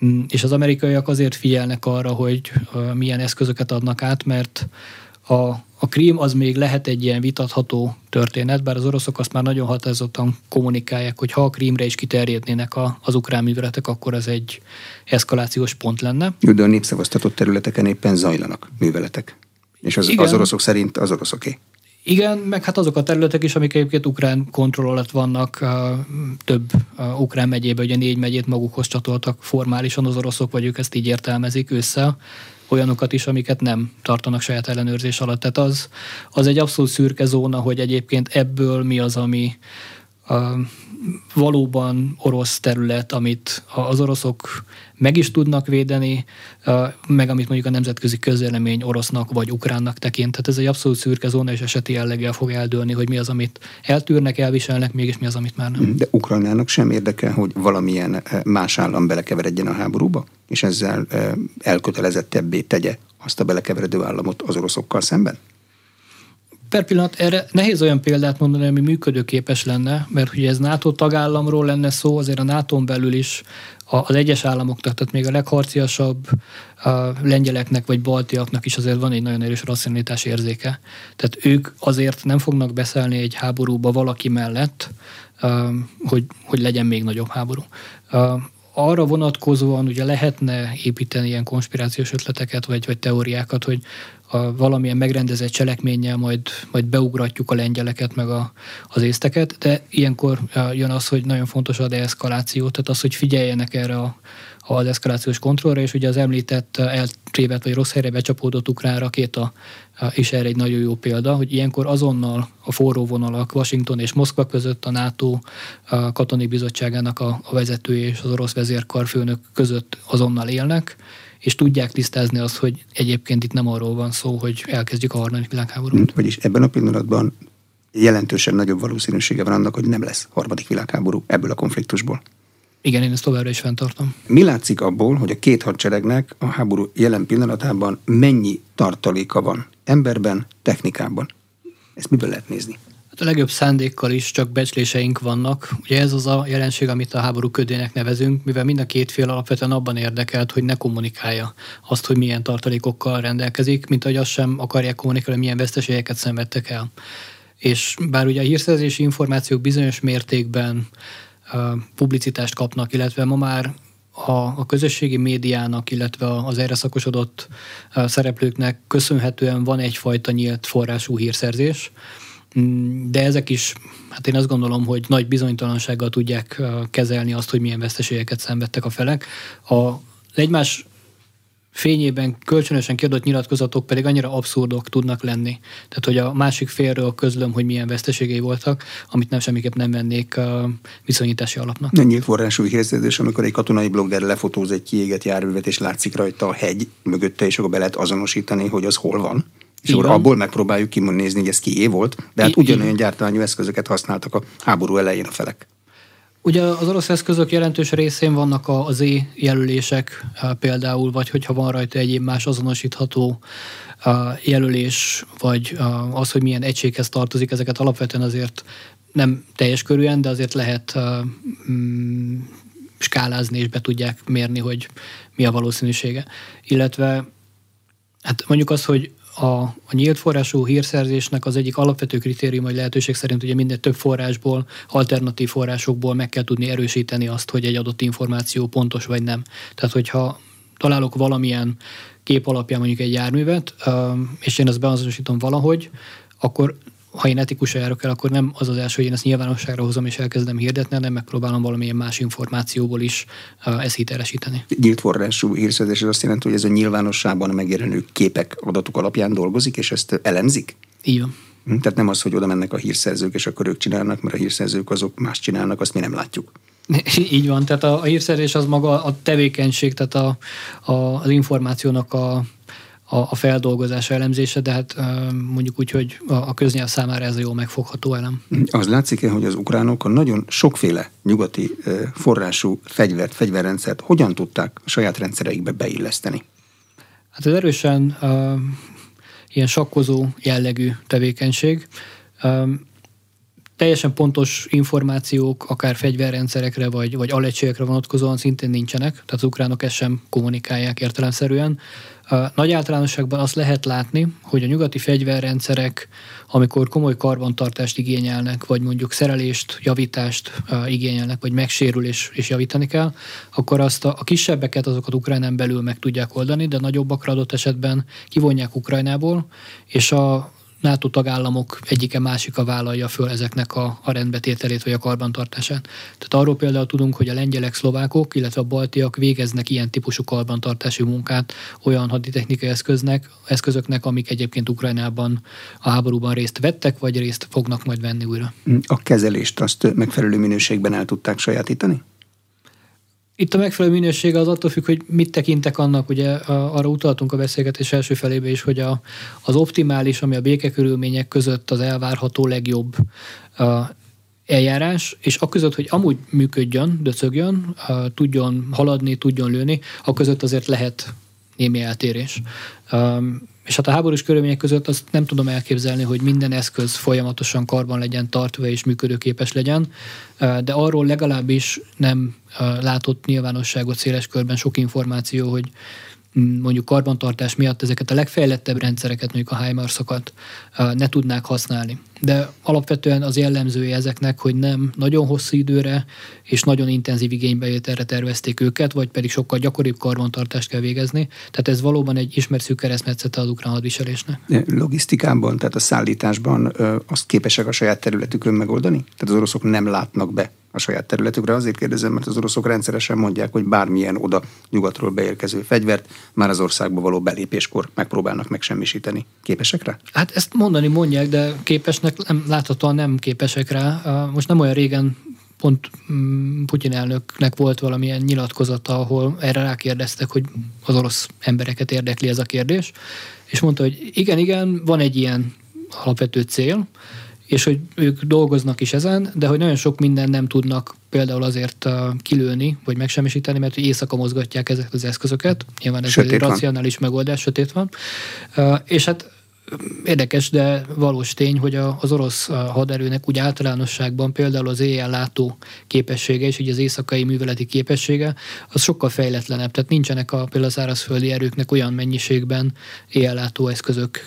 Mm, és az amerikaiak azért figyelnek arra, hogy milyen eszközöket adnak át, mert a, a krím az még lehet egy ilyen vitatható történet, bár az oroszok azt már nagyon határozottan kommunikálják, hogy ha a krímre is kiterjednének a, az ukrán műveletek, akkor ez egy eszkalációs pont lenne. De a népszavaztatott területeken éppen zajlanak műveletek. És az, az oroszok szerint az oroszoké. Igen, meg hát azok a területek is, amik egyébként ukrán kontroll alatt vannak, több ukrán megyébe, ugye négy megyét magukhoz csatoltak formálisan az oroszok, vagy ők ezt így értelmezik össze olyanokat is, amiket nem tartanak saját ellenőrzés alatt. Tehát az, az egy abszolút szürke zóna, hogy egyébként ebből mi az, ami, valóban orosz terület, amit az oroszok meg is tudnak védeni, meg amit mondjuk a nemzetközi közélemény orosznak vagy ukránnak tekint. Tehát ez egy abszolút szürke zóna, és eseti jelleggel fog eldőlni, hogy mi az, amit eltűrnek, elviselnek, mégis mi az, amit már nem. De Ukrajnának sem érdekel, hogy valamilyen más állam belekeveredjen a háborúba, és ezzel elkötelezettebbé tegye azt a belekeveredő államot az oroszokkal szemben? Per pillanat erre nehéz olyan példát mondani, ami működőképes lenne, mert ugye ez NATO tagállamról lenne szó, azért a nato belül is az egyes államoknak, tehát még a legharciasabb a lengyeleknek vagy baltiaknak is azért van egy nagyon erős racionalitás érzéke. Tehát ők azért nem fognak beszállni egy háborúba valaki mellett, hogy, hogy legyen még nagyobb háború arra vonatkozóan ugye lehetne építeni ilyen konspirációs ötleteket, vagy, vagy teóriákat, hogy a valamilyen megrendezett cselekménnyel majd, majd beugratjuk a lengyeleket, meg a, az észteket, de ilyenkor jön az, hogy nagyon fontos a deeszkaláció, tehát az, hogy figyeljenek erre a, az eszkalációs kontrollra, és ugye az említett eltrévet vagy rossz helyre becsapódott ukrán rakéta is erre egy nagyon jó példa, hogy ilyenkor azonnal a forró vonalak Washington és Moszkva között a NATO a katonai bizottságának a, a vezetője és az orosz vezérkarfőnök között azonnal élnek, és tudják tisztázni azt, hogy egyébként itt nem arról van szó, hogy elkezdjük a harmadik világháborút. Vagyis ebben a pillanatban jelentősen nagyobb valószínűsége van annak, hogy nem lesz harmadik világháború ebből a konfliktusból. Igen, én ezt továbbra is fenntartom. Mi látszik abból, hogy a két hadseregnek a háború jelen pillanatában mennyi tartaléka van emberben, technikában? Ezt miből lehet nézni? Hát a legjobb szándékkal is csak becsléseink vannak. Ugye ez az a jelenség, amit a háború ködének nevezünk, mivel mind a két fél alapvetően abban érdekelt, hogy ne kommunikálja azt, hogy milyen tartalékokkal rendelkezik, mint hogy azt sem akarják kommunikálni, milyen veszteségeket szenvedtek el. És bár ugye a hírszerzési információk bizonyos mértékben publicitást kapnak, illetve ma már a, a közösségi médiának, illetve az erre szakosodott szereplőknek köszönhetően van egyfajta nyílt forrású hírszerzés, mm, de ezek is, hát én azt gondolom, hogy nagy bizonytalansággal tudják kezelni azt, hogy milyen veszteségeket szenvedtek a felek. A egymás fényében kölcsönösen kiadott nyilatkozatok pedig annyira abszurdok tudnak lenni. Tehát, hogy a másik félről közlöm, hogy milyen veszteségei voltak, amit nem semmiképp nem vennék viszonyítási alapnak. Nem nyílt forrású hírszerzés, amikor egy katonai blogger lefotóz egy kiégett járművet, és látszik rajta a hegy mögötte, és akkor be lehet azonosítani, hogy az hol van. És akkor abból megpróbáljuk kimonnézni, hogy ez kié volt, de hát ugyanolyan gyártmányú eszközöket használtak a háború elején a felek. Ugye az orosz eszközök jelentős részén vannak a Z jelölések például, vagy hogyha van rajta egyéb más azonosítható jelölés, vagy az, hogy milyen egységhez tartozik, ezeket alapvetően azért nem teljes körűen, de azért lehet mm, skálázni, és be tudják mérni, hogy mi a valószínűsége. Illetve hát mondjuk az, hogy a, a nyílt forrású hírszerzésnek az egyik alapvető kritérium, hogy lehetőség szerint ugye minden több forrásból, alternatív forrásokból meg kell tudni erősíteni azt, hogy egy adott információ pontos vagy nem. Tehát, hogyha találok valamilyen kép alapján mondjuk egy járművet, és én ezt beazonosítom valahogy, akkor ha én etikusan járok el, akkor nem az az első, hogy én ezt nyilvánosságra hozom és elkezdem hirdetni, hanem megpróbálom valamilyen más információból is ezt hitelesíteni. Nyílt forrású hírszerzés az azt jelenti, hogy ez a nyilvánosságban megjelenő képek, adatok alapján dolgozik, és ezt elemzik? Így van. Hm, tehát nem az, hogy oda mennek a hírszerzők, és akkor ők csinálnak, mert a hírszerzők azok más csinálnak, azt mi nem látjuk. Így van, tehát a, a hírszerzés az maga a tevékenység, tehát a, a, az információnak a, a, a feldolgozása, elemzése, de hát mondjuk úgy, hogy a, a köznyelv számára ez a jó megfogható elem. Az látszik-e, hogy az ukránok a nagyon sokféle nyugati forrású fegyvert, fegyverrendszert hogyan tudták a saját rendszereikbe beilleszteni? Hát ez erősen uh, ilyen sakkozó jellegű tevékenység. Uh, teljesen pontos információk, akár fegyverrendszerekre vagy, vagy alegységekre vonatkozóan szintén nincsenek, tehát az ukránok ezt sem kommunikálják értelemszerűen. Nagy általánosságban azt lehet látni, hogy a nyugati fegyverrendszerek, amikor komoly karbantartást igényelnek, vagy mondjuk szerelést, javítást igényelnek, vagy megsérül és, javítani kell, akkor azt a, a kisebbeket, azokat Ukrajnán belül meg tudják oldani, de nagyobbakra adott esetben kivonják Ukrajnából, és a NATO tagállamok egyike másika vállalja föl ezeknek a, a rendbetételét vagy a karbantartását. Tehát arról például tudunk, hogy a lengyelek, szlovákok, illetve a baltiak végeznek ilyen típusú karbantartási munkát olyan haditechnikai eszköznek, eszközöknek, amik egyébként Ukrajnában a háborúban részt vettek, vagy részt fognak majd venni újra. A kezelést azt megfelelő minőségben el tudták sajátítani? Itt a megfelelő minőség az attól függ, hogy mit tekintek annak, ugye arra utaltunk a beszélgetés első felébe is, hogy a, az optimális, ami a békekörülmények között az elvárható legjobb eljárás, és a között, hogy amúgy működjön, döcögjön, tudjon haladni, tudjon lőni, a között azért lehet némi eltérés. És hát a háborús körülmények között azt nem tudom elképzelni, hogy minden eszköz folyamatosan karban legyen tartva és működőképes legyen, de arról legalábbis nem látott nyilvánosságot széles körben sok információ, hogy mondjuk karbantartás miatt ezeket a legfejlettebb rendszereket, mondjuk a HIMARS-okat ne tudnák használni. De alapvetően az jellemzője ezeknek, hogy nem nagyon hosszú időre és nagyon intenzív igénybevételre tervezték őket, vagy pedig sokkal gyakoribb karbantartást kell végezni. Tehát ez valóban egy ismert szűk keresztmetszete az ukrán hadviselésnek. Logisztikában, tehát a szállításban azt képesek a saját területükön megoldani? Tehát az oroszok nem látnak be a saját területükre. Azért kérdezem, mert az oroszok rendszeresen mondják, hogy bármilyen oda nyugatról beérkező fegyvert már az országba való belépéskor megpróbálnak megsemmisíteni. Képesek rá? Hát ezt mondani mondják, de képesnek nem, láthatóan nem képesek rá. Most nem olyan régen pont mm, Putyin elnöknek volt valamilyen nyilatkozata, ahol erre rákérdeztek, hogy az orosz embereket érdekli ez a kérdés, és mondta, hogy igen, igen, van egy ilyen alapvető cél, és hogy ők dolgoznak is ezen, de hogy nagyon sok minden nem tudnak például azért uh, kilőni, vagy megsemmisíteni, mert hogy éjszaka mozgatják ezeket az eszközöket. Nyilván ez sötét egy racionális megoldás, sötét van. Uh, és hát Érdekes, de valós tény, hogy az orosz haderőnek úgy általánosságban például az éjjellátó képessége és ugye az éjszakai műveleti képessége az sokkal fejletlenebb. Tehát nincsenek a, például az szárazföldi erőknek olyan mennyiségben éjjellátó eszközök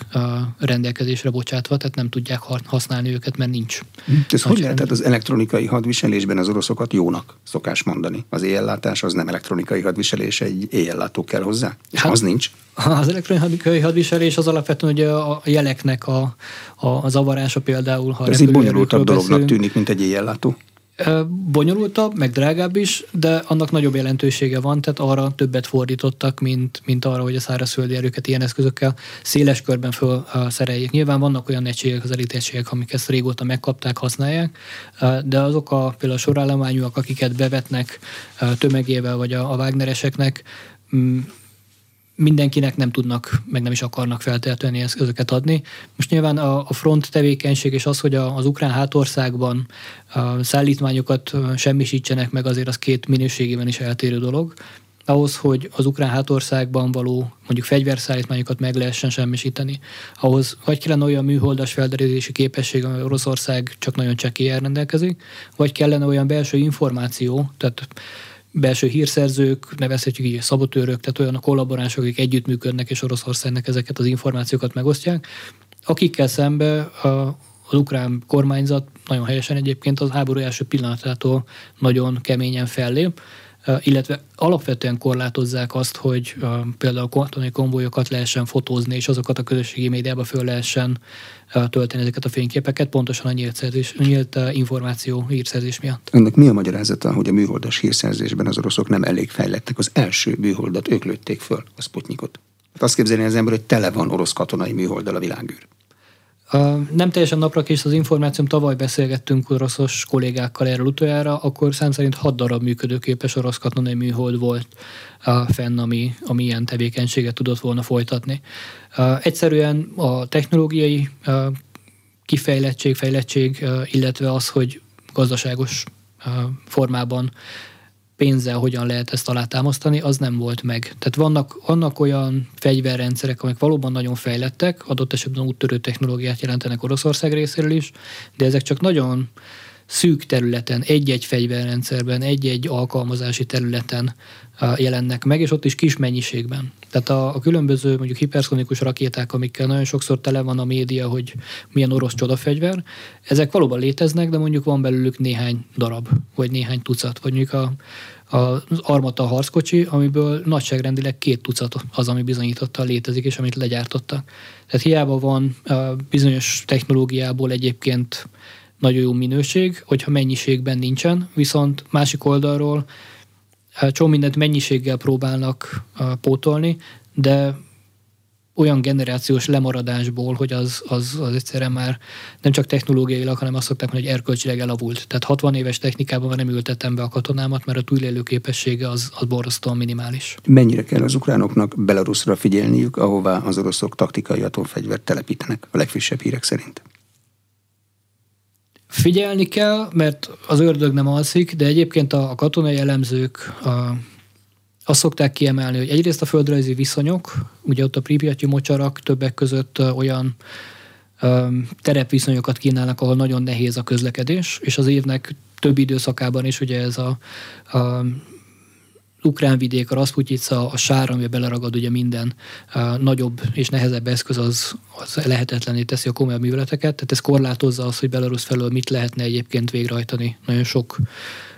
rendelkezésre bocsátva, tehát nem tudják használni őket, mert nincs. Hm, ez hogy lehet? Tehát az elektronikai hadviselésben az oroszokat jónak szokás mondani. Az éjjellátás az nem elektronikai hadviselés, egy éjjellátó kell hozzá. És hát, az nincs. Az elektronikai hadviselés az alapvetően ugye a jeleknek a, a, a zavarása például. Ha ez egy bonyolultabb dolognak tűnik, mint egy éjjellátó. Bonyolultabb, meg drágább is, de annak nagyobb jelentősége van, tehát arra többet fordítottak, mint, mint arra, hogy a szárazföldi erőket ilyen eszközökkel széles körben felszereljék. Nyilván vannak olyan egységek, az elitegységek, amik ezt régóta megkapták, használják, de azok a például a sorállományúak, akiket bevetnek tömegével, vagy a, a Wagnereseknek, mm, mindenkinek nem tudnak, meg nem is akarnak feltétlenül eszközöket adni. Most nyilván a, a front tevékenység és az, hogy a, az ukrán hátországban a szállítmányokat semmisítsenek meg, azért az két minőségében is eltérő dolog. Ahhoz, hogy az ukrán hátországban való mondjuk fegyverszállítmányokat meg lehessen semmisíteni, ahhoz vagy kellene olyan műholdas felderítési képesség, amely Oroszország csak nagyon csekélyen rendelkezik, vagy kellene olyan belső információ, tehát belső hírszerzők, nevezhetjük így szabotőrök, tehát olyan a kollaboránsok, akik együttműködnek, és Oroszországnak ezeket az információkat megosztják, akikkel szembe a, az ukrán kormányzat nagyon helyesen egyébként az háború első pillanatától nagyon keményen fellép, illetve alapvetően korlátozzák azt, hogy például katonai konvojokat lehessen fotózni, és azokat a közösségi médiába föl lehessen tölteni ezeket a fényképeket, pontosan a nyílt, szerzés, nyílt információ hírszerzés miatt. Önnek mi a magyarázata, hogy a műholdas hírszerzésben az oroszok nem elég fejlettek? Az első műholdat ők lőtték föl, a Sputnikot. Hát azt képzelni az ember, hogy tele van orosz katonai műholdal a világűr. Nem teljesen napra kés az információm, tavaly beszélgettünk oroszos kollégákkal erről utoljára, akkor szám szerint 6 darab működőképes orosz katonai műhold volt fenn, ami, ami ilyen tevékenységet tudott volna folytatni. Egyszerűen a technológiai kifejlettség, fejlettség, illetve az, hogy gazdaságos formában pénzzel hogyan lehet ezt alátámasztani, az nem volt meg. Tehát vannak, vannak olyan fegyverrendszerek, amik valóban nagyon fejlettek, adott esetben úttörő technológiát jelentenek Oroszország részéről is, de ezek csak nagyon szűk területen, egy-egy fegyverrendszerben, egy-egy alkalmazási területen jelennek meg, és ott is kis mennyiségben. Tehát a, a különböző mondjuk hiperszonikus rakéták, amikkel nagyon sokszor tele van a média, hogy milyen orosz csodafegyver, ezek valóban léteznek, de mondjuk van belőlük néhány darab, vagy néhány tucat, vagy mondjuk a, az Armata harckocsi, amiből nagyságrendileg két tucat az, ami bizonyította létezik, és amit legyártottak. Tehát hiába van bizonyos technológiából egyébként nagyon jó minőség, hogyha mennyiségben nincsen, viszont másik oldalról csomó mindent mennyiséggel próbálnak pótolni, de olyan generációs lemaradásból, hogy az, az, az egyszerűen már nem csak technológiailag, hanem azt szokták mondani, hogy erkölcsileg elavult. Tehát 60 éves technikában nem ültettem be a katonámat, mert a túlélő képessége az, az borzasztóan minimális. Mennyire kell az ukránoknak Belarusra figyelniük, ahová az oroszok taktikai atomfegyvert telepítenek, a legfrissebb hírek szerint? Figyelni kell, mert az ördög nem alszik, de egyébként a, a katonai elemzők a, azt szokták kiemelni, hogy egyrészt a földrajzi viszonyok, ugye ott a Pripyatyi mocsarak többek között olyan terepviszonyokat kínálnak, ahol nagyon nehéz a közlekedés, és az évnek több időszakában is ugye ez a, a ukrán vidék, a Rasputica, a sár, ami beleragad ugye minden a nagyobb és nehezebb eszköz, az, az lehetetlené teszi a komolyabb műveleteket, tehát ez korlátozza azt, hogy Belarus felől mit lehetne egyébként végrehajtani nagyon sok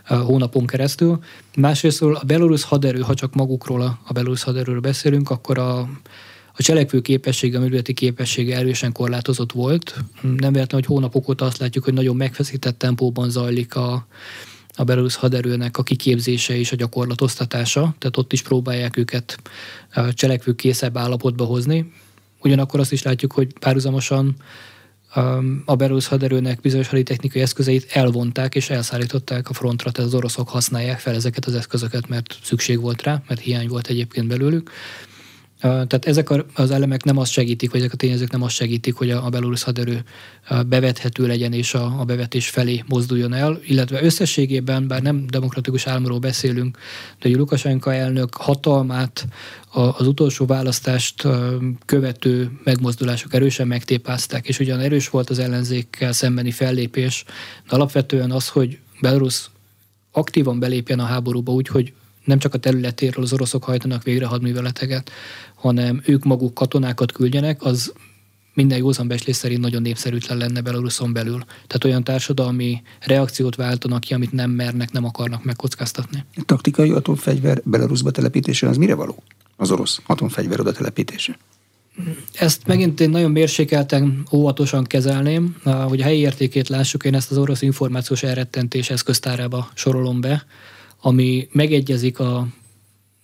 hónapon keresztül. Másrésztről a belorusz haderő, ha csak magukról a, a belorusz haderőről beszélünk, akkor a, a cselekvő képessége, a műveleti képessége erősen korlátozott volt. Nem véletlen, hogy hónapok óta azt látjuk, hogy nagyon megfeszített tempóban zajlik a, a belorusz haderőnek a kiképzése és a gyakorlatoztatása, tehát ott is próbálják őket cselekvő készebb állapotba hozni. Ugyanakkor azt is látjuk, hogy párhuzamosan a belorusz haderőnek bizonyos haditechnikai eszközeit elvonták és elszállították a frontra, tehát az oroszok használják fel ezeket az eszközöket, mert szükség volt rá, mert hiány volt egyébként belőlük. Tehát ezek az elemek nem azt segítik, vagy ezek a tényezők nem azt segítik, hogy a belorusz haderő bevethető legyen és a, a bevetés felé mozduljon el, illetve összességében, bár nem demokratikus államról beszélünk, de hogy Lukasenka elnök hatalmát az utolsó választást követő megmozdulások erősen megtépázták, és ugyan erős volt az ellenzékkel szembeni fellépés, de alapvetően az, hogy Belarus aktívan belépjen a háborúba úgy, hogy nem csak a területéről az oroszok hajtanak végre hadműveleteket, hanem ők maguk katonákat küldjenek, az minden józan beslés szerint nagyon népszerűtlen lenne Belaruson belül. Tehát olyan társadalmi reakciót váltanak ki, amit nem mernek, nem akarnak megkockáztatni. A taktikai atomfegyver Belarusba telepítése az mire való? Az orosz atomfegyver oda telepítése? Ezt megint én nagyon mérsékelten, óvatosan kezelném. Hogy a helyi értékét lássuk, én ezt az orosz információs elrettentés eszköztárába sorolom be, ami megegyezik a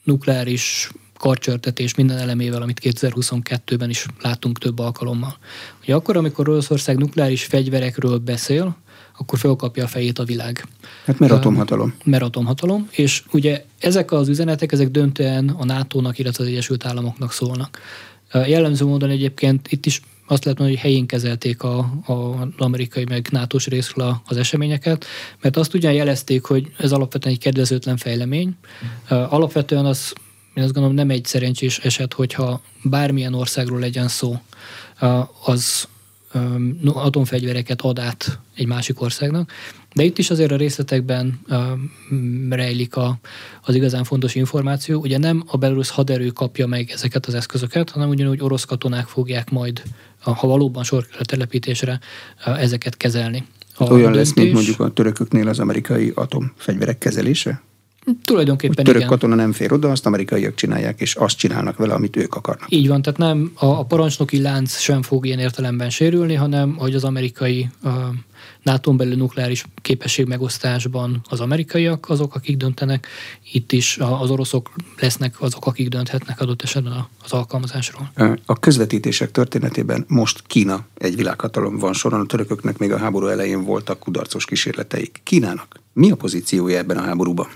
nukleáris karcsörtetés minden elemével, amit 2022-ben is látunk több alkalommal. Ugye akkor, amikor Oroszország nukleáris fegyverekről beszél, akkor felkapja a fejét a világ. Hát mert atomhatalom. Mert atomhatalom, és ugye ezek az üzenetek, ezek döntően a NATO-nak, illetve az Egyesült Államoknak szólnak. Jellemző módon egyébként itt is azt lehet mondani, hogy helyén kezelték a, a, az amerikai meg nato részről az eseményeket, mert azt ugyan jelezték, hogy ez alapvetően egy kedvezőtlen fejlemény. Alapvetően az, én azt gondolom, nem egy szerencsés eset, hogyha bármilyen országról legyen szó, az atomfegyvereket ad át egy másik országnak. De itt is azért a részletekben rejlik a, az igazán fontos információ. Ugye nem a belorusz haderő kapja meg ezeket az eszközöket, hanem ugyanúgy orosz katonák fogják majd, ha valóban sor a telepítésre, ezeket kezelni. A Olyan döntés, lesz, mint mondjuk a törököknél az amerikai atomfegyverek kezelése? Tulajdonképpen Hogy török igen. katona nem fér oda, azt amerikaiak csinálják, és azt csinálnak vele, amit ők akarnak. Így van, tehát nem a, a parancsnoki lánc sem fog ilyen értelemben sérülni, hanem hogy az amerikai a nato belül nukleáris képesség megosztásban az amerikaiak azok, akik döntenek, itt is az oroszok lesznek azok, akik dönthetnek adott esetben az alkalmazásról. A közvetítések történetében most Kína egy világhatalom van soron, a törököknek még a háború elején voltak kudarcos kísérleteik. Kínának mi a pozíciója ebben a háborúban?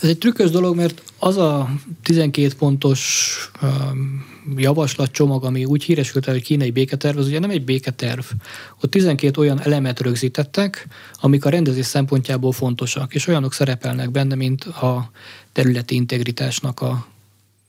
Ez egy trükkös dolog, mert az a 12 pontos um, javaslatcsomag, ami úgy híresült hogy kínai béketerv, az ugye nem egy béketerv. Ott 12 olyan elemet rögzítettek, amik a rendezés szempontjából fontosak, és olyanok szerepelnek benne, mint a területi integritásnak a,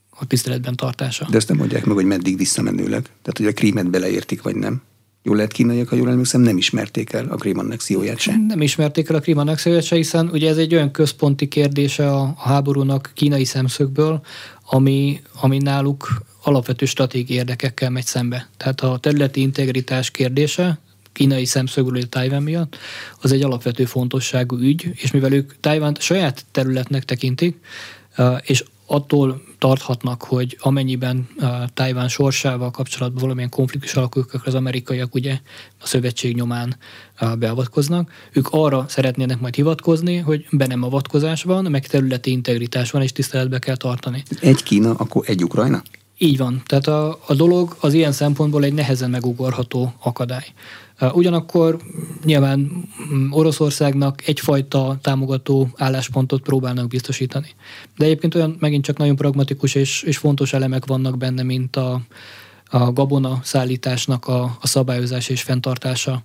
a tiszteletben tartása. De ezt nem mondják meg, hogy meddig visszamenőleg. Tehát, hogy a krímet beleértik, vagy nem jól lehet kínaiak, ha jól emlékszem, nem ismerték el a Krím annexióját se. Nem ismerték el a Krím annexióját se, hiszen ugye ez egy olyan központi kérdése a, háborúnak kínai szemszögből, ami, ami náluk alapvető stratégiai érdekekkel megy szembe. Tehát a területi integritás kérdése kínai szemszögből, a Tájván miatt, az egy alapvető fontosságú ügy, és mivel ők Tájvánt saját területnek tekintik, és attól tarthatnak, hogy amennyiben uh, Tájván sorsával kapcsolatban valamilyen konfliktus alakul, akkor az amerikaiak ugye a szövetség nyomán uh, beavatkoznak. Ők arra szeretnének majd hivatkozni, hogy be nem avatkozás van, meg területi integritás van, és tiszteletbe kell tartani. Egy Kína, akkor egy Ukrajna? Így van. Tehát a, a dolog az ilyen szempontból egy nehezen megugorható akadály. Ugyanakkor nyilván mm, Oroszországnak egyfajta támogató álláspontot próbálnak biztosítani. De egyébként olyan megint csak nagyon pragmatikus és, és fontos elemek vannak benne, mint a, a gabona szállításnak a, a szabályozás és fenntartása,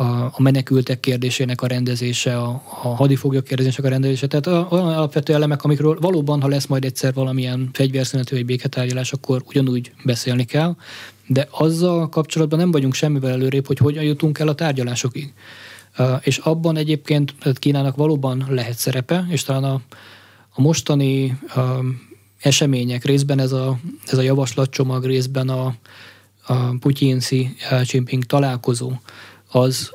a, a menekültek kérdésének a rendezése, a, a hadifoglyok kérdésének a rendezése. Tehát olyan alapvető elemek, amikről valóban, ha lesz majd egyszer valamilyen fegyverszünetű vagy béketárgyalás, akkor ugyanúgy beszélni kell, de azzal kapcsolatban nem vagyunk semmivel előrébb, hogy hogyan jutunk el a tárgyalásokig. És abban egyébként Kínának valóban lehet szerepe, és talán a, a mostani események, részben ez a, ez a javaslatcsomag, részben a, a Putyin-Xi Jinping találkozó, az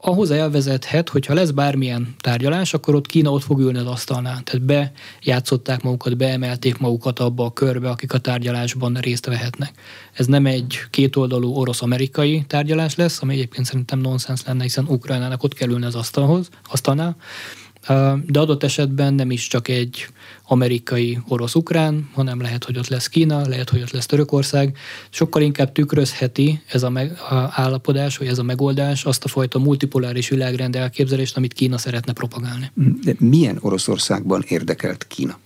ahhoz elvezethet, hogyha lesz bármilyen tárgyalás, akkor ott Kína ott fog ülni az asztalnál. Tehát bejátszották magukat, beemelték magukat abba a körbe, akik a tárgyalásban részt vehetnek. Ez nem egy kétoldalú orosz-amerikai tárgyalás lesz, ami egyébként szerintem nonsens lenne, hiszen Ukrajnának ott kell ülni az asztalhoz, asztalnál, de adott esetben nem is csak egy amerikai, orosz-ukrán, hanem lehet, hogy ott lesz Kína, lehet, hogy ott lesz Törökország. Sokkal inkább tükrözheti ez a, meg, a állapodás, vagy ez a megoldás azt a fajta multipoláris világrend elképzelést, amit Kína szeretne propagálni. De milyen Oroszországban érdekelt Kína?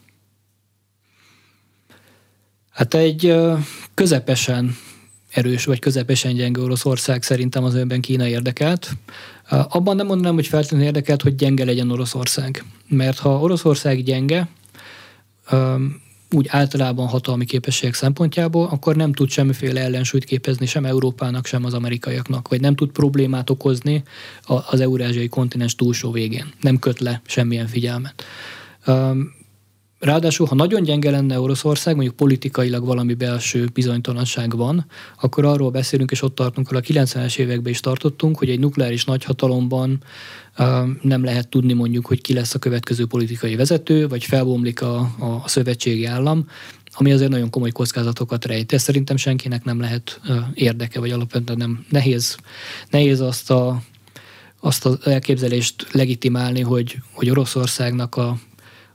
Hát egy közepesen erős vagy közepesen gyenge Oroszország szerintem az önben Kína érdekelt. Abban nem mondanám, hogy feltétlenül érdekelt, hogy gyenge legyen Oroszország. Mert ha Oroszország gyenge, úgy általában hatalmi képességek szempontjából, akkor nem tud semmiféle ellensúlyt képezni sem Európának, sem az amerikaiaknak, vagy nem tud problémát okozni az eurázsiai kontinens túlsó végén. Nem köt le semmilyen figyelmet. Ráadásul, ha nagyon gyenge lenne Oroszország, mondjuk politikailag valami belső bizonytalanság van, akkor arról beszélünk, és ott tartunk, ahol a 90-es években is tartottunk, hogy egy nukleáris nagyhatalomban uh, nem lehet tudni mondjuk, hogy ki lesz a következő politikai vezető, vagy felbomlik a, a, a szövetségi állam, ami azért nagyon komoly kockázatokat rejt. Ez szerintem senkinek nem lehet uh, érdeke, vagy alapvetően nem nehéz, nehéz azt a azt az elképzelést legitimálni, hogy, hogy Oroszországnak a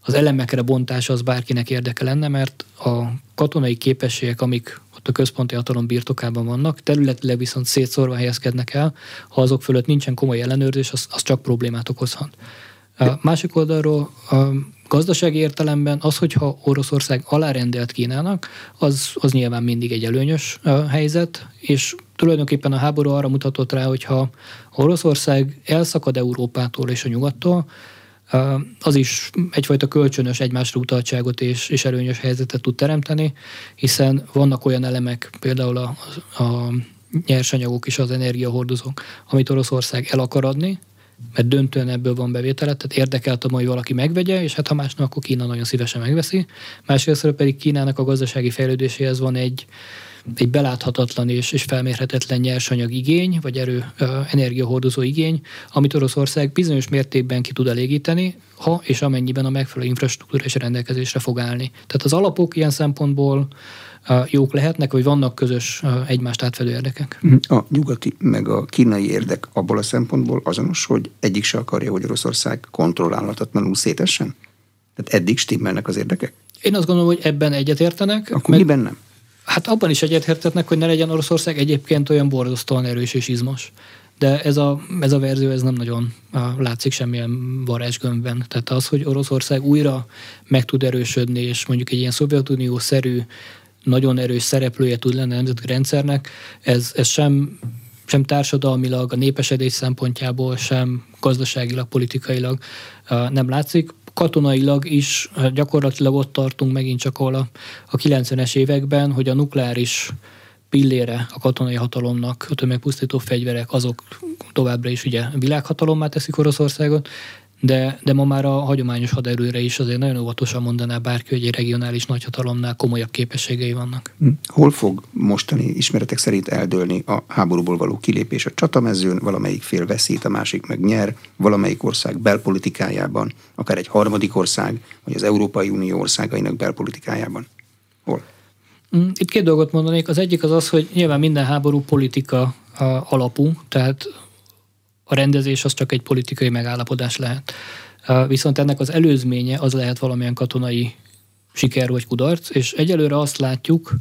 az elemekre bontása az bárkinek érdeke lenne, mert a katonai képességek, amik ott a központi hatalom birtokában vannak, területileg viszont szétszórva helyezkednek el, ha azok fölött nincsen komoly ellenőrzés, az, az csak problémát okozhat. A másik oldalról a gazdasági értelemben az, hogyha Oroszország alárendelt Kínának, az, az nyilván mindig egy előnyös helyzet, és tulajdonképpen a háború arra mutatott rá, hogyha Oroszország elszakad Európától és a nyugattól, az is egyfajta kölcsönös egymásra utaltságot és, és előnyös helyzetet tud teremteni, hiszen vannak olyan elemek, például a, a nyersanyagok és az energiahordozók, amit Oroszország el akar adni, mert döntően ebből van bevétele, tehát érdekeltem, hogy valaki megvegye, és hát ha másnak, akkor Kína nagyon szívesen megveszi. Másrészt pedig Kínának a gazdasági fejlődéséhez van egy, egy beláthatatlan és, és felmérhetetlen nyersanyag igény, vagy erő energiahordozó igény, amit Oroszország bizonyos mértékben ki tud elégíteni, ha és amennyiben a megfelelő infrastruktúra és rendelkezésre fog állni. Tehát az alapok ilyen szempontból jók lehetnek, vagy vannak közös egymást átfedő érdekek? A nyugati meg a kínai érdek abból a szempontból azonos, hogy egyik se akarja, hogy Oroszország kontrollálhatatlanul szétessen? Tehát eddig stimmelnek az érdekek? Én azt gondolom, hogy ebben egyetértenek. Akkor meg... miben nem? Hát abban is egyetértetnek, hogy ne legyen Oroszország egyébként olyan borzasztóan erős és izmos. De ez a, ez a verzió ez nem nagyon látszik semmilyen varázsgömbben. Tehát az, hogy Oroszország újra meg tud erősödni, és mondjuk egy ilyen Szovjetunió-szerű nagyon erős szereplője tud lenni a nemzeti rendszernek, ez, ez sem, sem társadalmilag, a népesedés szempontjából, sem gazdaságilag, politikailag nem látszik. Katonailag is gyakorlatilag ott tartunk megint csak ahol a, a 90-es években, hogy a nukleáris pillére a katonai hatalomnak, a tömegpusztító fegyverek, azok továbbra is ugye világhatalommá teszik Oroszországot, de, de ma már a hagyományos haderőre is azért nagyon óvatosan mondaná bárki, hogy egy regionális nagyhatalomnál komolyabb képességei vannak. Hm. Hol fog mostani ismeretek szerint eldőlni a háborúból való kilépés a csatamezőn, valamelyik fél veszít, a másik meg nyer, valamelyik ország belpolitikájában, akár egy harmadik ország, vagy az Európai Unió országainak belpolitikájában? Hol? Hm, itt két dolgot mondanék. Az egyik az az, hogy nyilván minden háború politika alapú, tehát a rendezés az csak egy politikai megállapodás lehet. Viszont ennek az előzménye az lehet valamilyen katonai siker vagy kudarc, és egyelőre azt látjuk,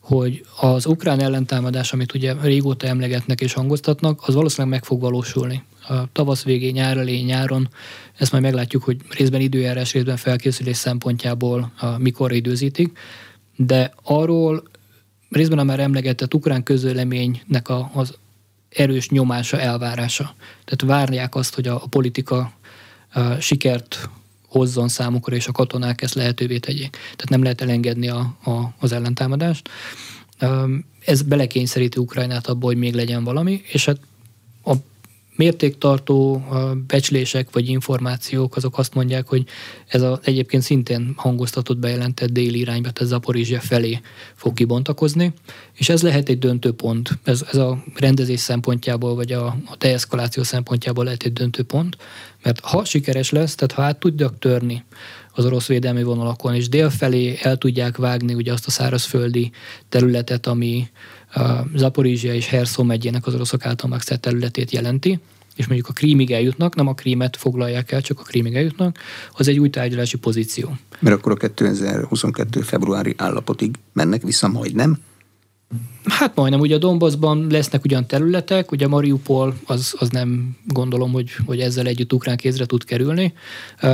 hogy az ukrán ellentámadás, amit ugye régóta emlegetnek és hangoztatnak, az valószínűleg meg fog valósulni. A tavasz végén, nyár elé, nyáron, ezt majd meglátjuk, hogy részben időjárás, részben felkészülés szempontjából mikor időzítik, de arról részben a már emlegetett ukrán közöleménynek az erős nyomása, elvárása. Tehát várják azt, hogy a, a politika a sikert hozzon számukra, és a katonák ezt lehetővé tegyék. Tehát nem lehet elengedni a, a, az ellentámadást. Ez belekényszeríti Ukrajnát abba, hogy még legyen valami, és hát mértéktartó becslések vagy információk azok azt mondják, hogy ez a, egyébként szintén hangoztatott bejelentett déli irányba, tehát Zaporizsia felé fog kibontakozni, és ez lehet egy döntőpont. Ez, ez a rendezés szempontjából, vagy a, a deeszkaláció szempontjából lehet egy döntőpont, mert ha sikeres lesz, tehát ha át tudjak törni az orosz védelmi vonalakon, és dél felé el tudják vágni ugye azt a szárazföldi területet, ami Zaporizsia és Herszó megyének az oroszok által megszert területét jelenti, és mondjuk a krímig eljutnak, nem a krímet foglalják el, csak a krímig eljutnak, az egy új tárgyalási pozíció. Mert akkor a 2022. februári állapotig mennek vissza majd, nem? Hát majdnem, ugye a Donbassban lesznek ugyan területek, ugye Mariupol az, az nem gondolom, hogy, hogy ezzel együtt ukrán kézre tud kerülni,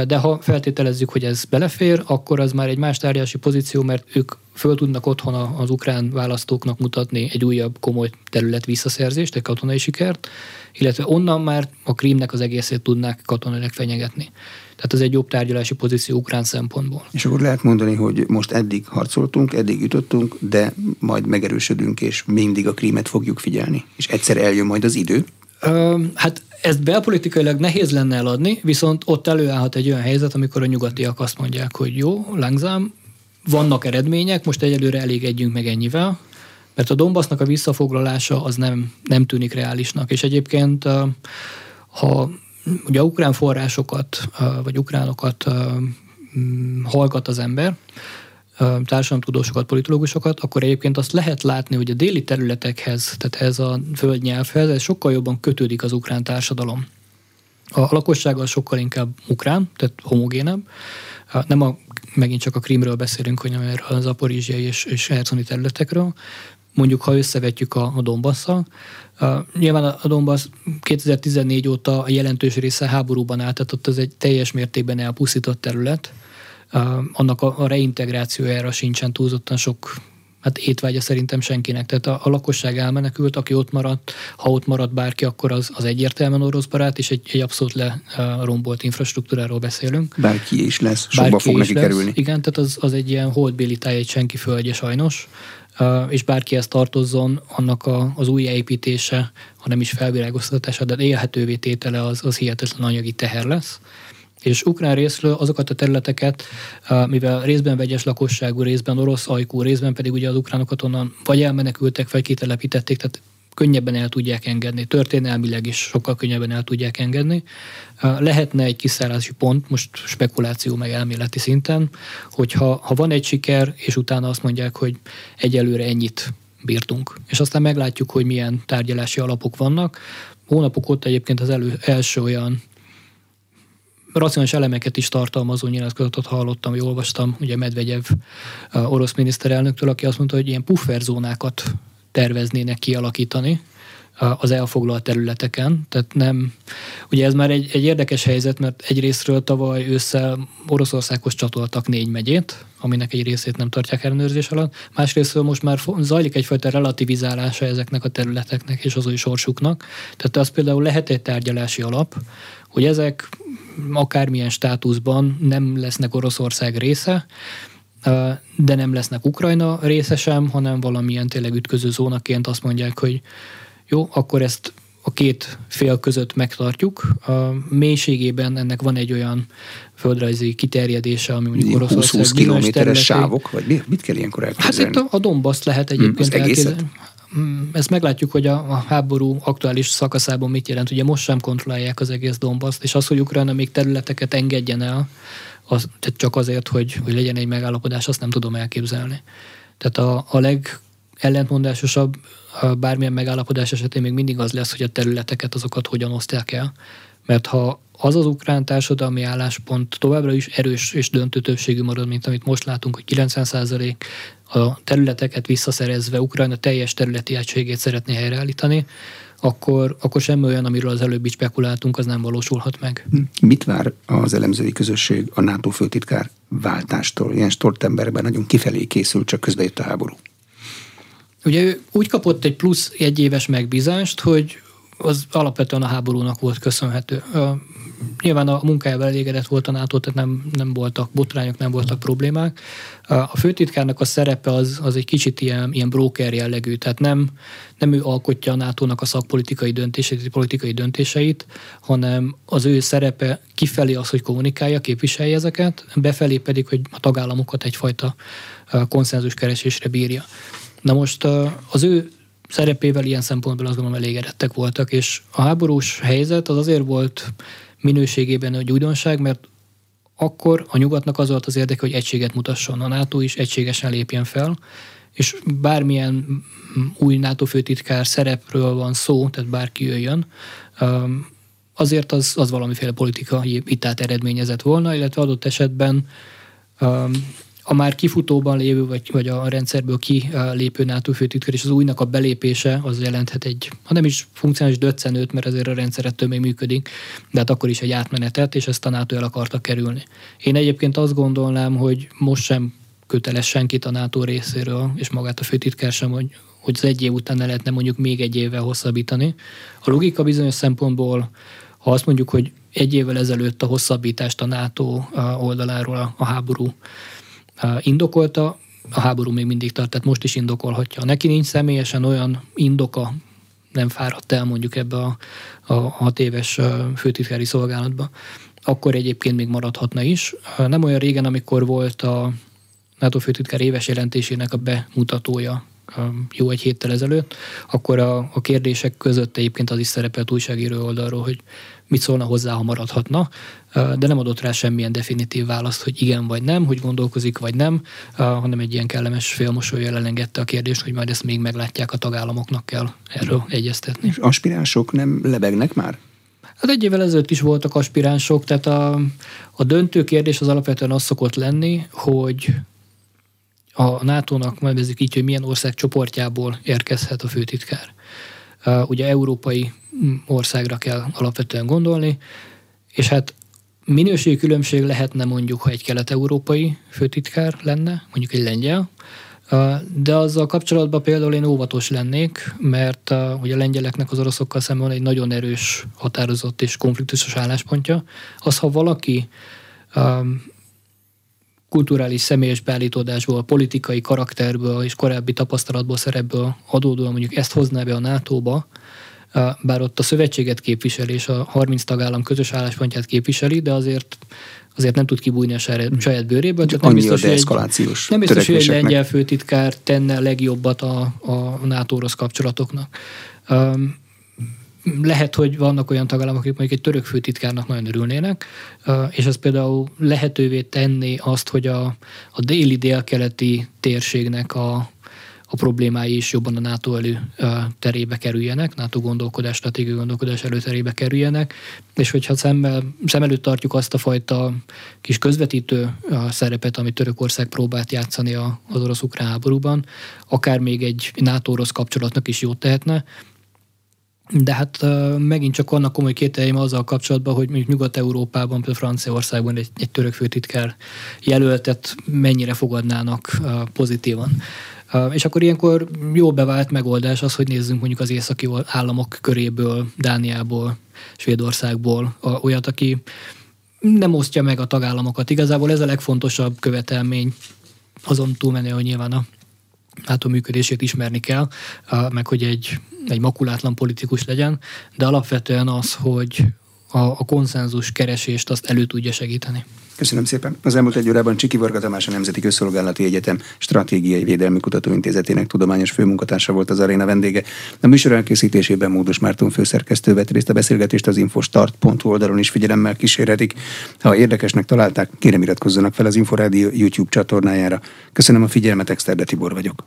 de ha feltételezzük, hogy ez belefér, akkor az már egy más tárgyalási pozíció, mert ők föl tudnak otthon az ukrán választóknak mutatni egy újabb komoly terület visszaszerzést, egy katonai sikert, illetve onnan már a krímnek az egészét tudnák katonailag fenyegetni. Tehát ez egy jobb tárgyalási pozíció ukrán szempontból. És akkor lehet mondani, hogy most eddig harcoltunk, eddig jutottunk, de majd megerősödünk, és mindig a krímet fogjuk figyelni. És egyszer eljön majd az idő? Hát ezt belpolitikailag nehéz lenne eladni, viszont ott előállhat egy olyan helyzet, amikor a nyugatiak azt mondják, hogy jó, langzám, vannak eredmények, most egyelőre elégedjünk meg ennyivel, mert a Donbassnak a visszafoglalása az nem, nem tűnik reálisnak, és egyébként ha ugye ukrán forrásokat, vagy ukránokat mm, hallgat az ember, társadalomtudósokat, politológusokat, akkor egyébként azt lehet látni, hogy a déli területekhez, tehát ez a földnyelvhez, ez sokkal jobban kötődik az ukrán társadalom. A lakosság az sokkal inkább ukrán, tehát homogénebb. Nem a, megint csak a Krimről beszélünk, hogy nem erről az aporizsiai és, és herconi területekről, mondjuk ha összevetjük a, a Donbasszal. Uh, nyilván a Donbass 2014 óta a jelentős része háborúban állt, tehát ott ez egy teljes mértékben elpusztított terület. Uh, annak a, a reintegrációjára sincsen túlzottan sok hát étvágya szerintem senkinek. Tehát a, a lakosság elmenekült, aki ott maradt, ha ott maradt bárki, akkor az, az egyértelműen orosz barát, és egy, egy abszolút lerombolt infrastruktúráról beszélünk. Bárki is lesz, sokba fog neki lesz. kerülni. Igen, tehát az, az egy ilyen holdbéli táj, egy senki földje sajnos és bárkihez tartozzon, annak a, az új építése, ha nem is felvilágoztatása, de élhetővé tétele az, az hihetetlen anyagi teher lesz. És ukrán részről azokat a területeket, mivel részben vegyes lakosságú, részben orosz ajkú, részben pedig ugye az ukránokat onnan vagy elmenekültek, vagy kitelepítették, tehát könnyebben el tudják engedni, történelmileg is sokkal könnyebben el tudják engedni. Lehetne egy kiszállási pont, most spekuláció meg elméleti szinten, hogyha ha van egy siker, és utána azt mondják, hogy egyelőre ennyit bírtunk. És aztán meglátjuk, hogy milyen tárgyalási alapok vannak. Hónapok óta egyébként az elő, első olyan racionális elemeket is tartalmazó nyilatkozatot hallottam, vagy olvastam, ugye Medvegyev orosz miniszterelnöktől, aki azt mondta, hogy ilyen pufferzónákat terveznének kialakítani az elfoglalt területeken. Tehát nem, ugye ez már egy, egy érdekes helyzet, mert egyrésztről tavaly ősszel Oroszországhoz csatoltak négy megyét, aminek egy részét nem tartják ellenőrzés alatt. Másrésztről most már zajlik egyfajta relativizálása ezeknek a területeknek és az új sorsuknak. Tehát az például lehet egy tárgyalási alap, hogy ezek akármilyen státuszban nem lesznek Oroszország része, de nem lesznek Ukrajna része sem, hanem valamilyen tényleg ütköző zónaként azt mondják, hogy jó, akkor ezt a két fél között megtartjuk. A mélységében ennek van egy olyan földrajzi kiterjedése, ami mondjuk Oroszország 20 kilométeres sávok, vagy mit kell ilyenkor elképzelni? Hát itt a, a Dombaszt lehet hmm, egyébként hmm. Hmm, ezt meglátjuk, hogy a, a háború aktuális szakaszában mit jelent. Ugye most sem kontrollálják az egész Dombaszt, és az, hogy Ukrajna még területeket engedjen el, az, tehát csak azért, hogy, hogy legyen egy megállapodás, azt nem tudom elképzelni. Tehát a, a leg ellentmondásosabb bármilyen megállapodás esetén még mindig az lesz, hogy a területeket azokat hogyan osztják el. Mert ha az az ukrán társadalmi álláspont továbbra is erős és döntő többségű marad, mint amit most látunk, hogy 90% a területeket visszaszerezve Ukrajna teljes területi egységét szeretné helyreállítani, akkor, akkor semmi olyan, amiről az előbb is spekuláltunk, az nem valósulhat meg. Mit vár az elemzői közösség a NATO főtitkár váltástól? Ilyen Stoltenbergben nagyon kifelé készült, csak közben jött a háború. Ugye ő úgy kapott egy plusz egy éves megbízást, hogy az alapvetően a háborúnak volt köszönhető. Nyilván a munkájával elégedett volt a NATO, tehát nem, nem voltak botrányok, nem voltak problémák. A főtitkárnak a szerepe az, az egy kicsit ilyen, ilyen broker jellegű, tehát nem, nem ő alkotja a NATO-nak a szakpolitikai döntéseit, politikai döntéseit, hanem az ő szerepe kifelé az, hogy kommunikálja, képviselje ezeket, befelé pedig, hogy a tagállamokat egyfajta konszenzus keresésre bírja. Na most az ő szerepével ilyen szempontból azt gondolom elégedettek voltak, és a háborús helyzet az azért volt minőségében egy újdonság, mert akkor a nyugatnak az volt az érdeke, hogy egységet mutasson. A NATO is egységesen lépjen fel, és bármilyen új NATO főtitkár szerepről van szó, tehát bárki jöjjön, azért az, az valamiféle politikai vitát eredményezett volna, illetve adott esetben a már kifutóban lévő, vagy, vagy a rendszerből kilépő NATO főtitkár és az újnak a belépése az jelenthet egy, ha nem is funkcionális döccenőt, mert azért a rendszer ettől még működik, de hát akkor is egy átmenetet, és ezt a NATO el akarta kerülni. Én egyébként azt gondolnám, hogy most sem köteles senkit a NATO részéről, és magát a főtitkár sem, hogy, hogy az egy év után ne lehetne mondjuk még egy évvel hosszabbítani. A logika bizonyos szempontból, ha azt mondjuk, hogy egy évvel ezelőtt a hosszabbítást a NATO oldaláról a háború indokolta, a háború még mindig tart, tehát most is indokolhatja. Neki nincs személyesen olyan indoka, nem fáradt el mondjuk ebbe a, a hat éves főtitkári szolgálatba, akkor egyébként még maradhatna is. Nem olyan régen, amikor volt a NATO főtitkár éves jelentésének a bemutatója jó egy héttel ezelőtt, akkor a, a kérdések között egyébként az is szerepelt újságíró oldalról, hogy mit szólna hozzá, ha maradhatna, de nem adott rá semmilyen definitív választ, hogy igen vagy nem, hogy gondolkozik vagy nem, hanem egy ilyen kellemes félmosolyjal elengedte a kérdést, hogy majd ezt még meglátják a tagállamoknak kell erről egyeztetni. És aspiránsok nem lebegnek már? Hát egy évvel ezelőtt is voltak aspiránsok, tehát a, a döntő kérdés az alapvetően az szokott lenni, hogy a NATO-nak nevezzük így, hogy milyen ország csoportjából érkezhet a főtitkár. Ugye európai országra kell alapvetően gondolni, és hát minőségi különbség lehetne mondjuk, ha egy kelet-európai főtitkár lenne, mondjuk egy lengyel, de azzal kapcsolatban például én óvatos lennék, mert ugye a lengyeleknek az oroszokkal szemben egy nagyon erős, határozott és konfliktusos álláspontja. Az, ha valaki kulturális személyes beállítódásból, politikai karakterből és korábbi tapasztalatból, szerepből adódóan mondjuk ezt hozná be a NATO-ba, bár ott a szövetséget képviseli és a 30 tagállam közös álláspontját képviseli, de azért azért nem tud kibújni a saját bőréből. Tehát nem biztos, hogy egy, nem biztos, hogy egy lengyel főtitkár tenne legjobbat a, a NATO-orosz kapcsolatoknak. Um, lehet, hogy vannak olyan tagállamok, akik mondjuk egy török főtitkárnak nagyon örülnének, és ez például lehetővé tenni azt, hogy a, a déli délkeleti térségnek a, a problémái is jobban a NATO elő terébe kerüljenek, NATO gondolkodás, stratégiai gondolkodás előterébe kerüljenek, és hogyha szemmel, szem előtt tartjuk azt a fajta kis közvetítő szerepet, amit Törökország próbált játszani az orosz-ukrán háborúban, akár még egy NATO-orosz kapcsolatnak is jót tehetne, de hát megint csak vannak komoly kételjeim azzal kapcsolatban, hogy mondjuk Nyugat-Európában, például Franciaországban egy, egy török főtitkár jelöltet mennyire fogadnának pozitívan. És akkor ilyenkor jó bevált megoldás az, hogy nézzünk mondjuk az északi államok köréből, Dániából, Svédországból olyat, aki nem osztja meg a tagállamokat. Igazából ez a legfontosabb követelmény, azon túlmenő, hogy nyilván a NATO működését ismerni kell, meg hogy egy, egy makulátlan politikus legyen, de alapvetően az, hogy a, a konszenzus keresést azt elő tudja segíteni. Köszönöm szépen. Az elmúlt egy órában Csiki Varga Tamás a Nemzeti Közszolgálati Egyetem Stratégiai Védelmi Kutatóintézetének tudományos főmunkatársa volt az aréna vendége. A műsor elkészítésében Módos Márton főszerkesztő vett részt a beszélgetést az infostart.hu oldalon is figyelemmel kísérhetik. Ha érdekesnek találták, kérem iratkozzanak fel az Inforádió YouTube csatornájára. Köszönöm a figyelmet, Exterde Tibor vagyok.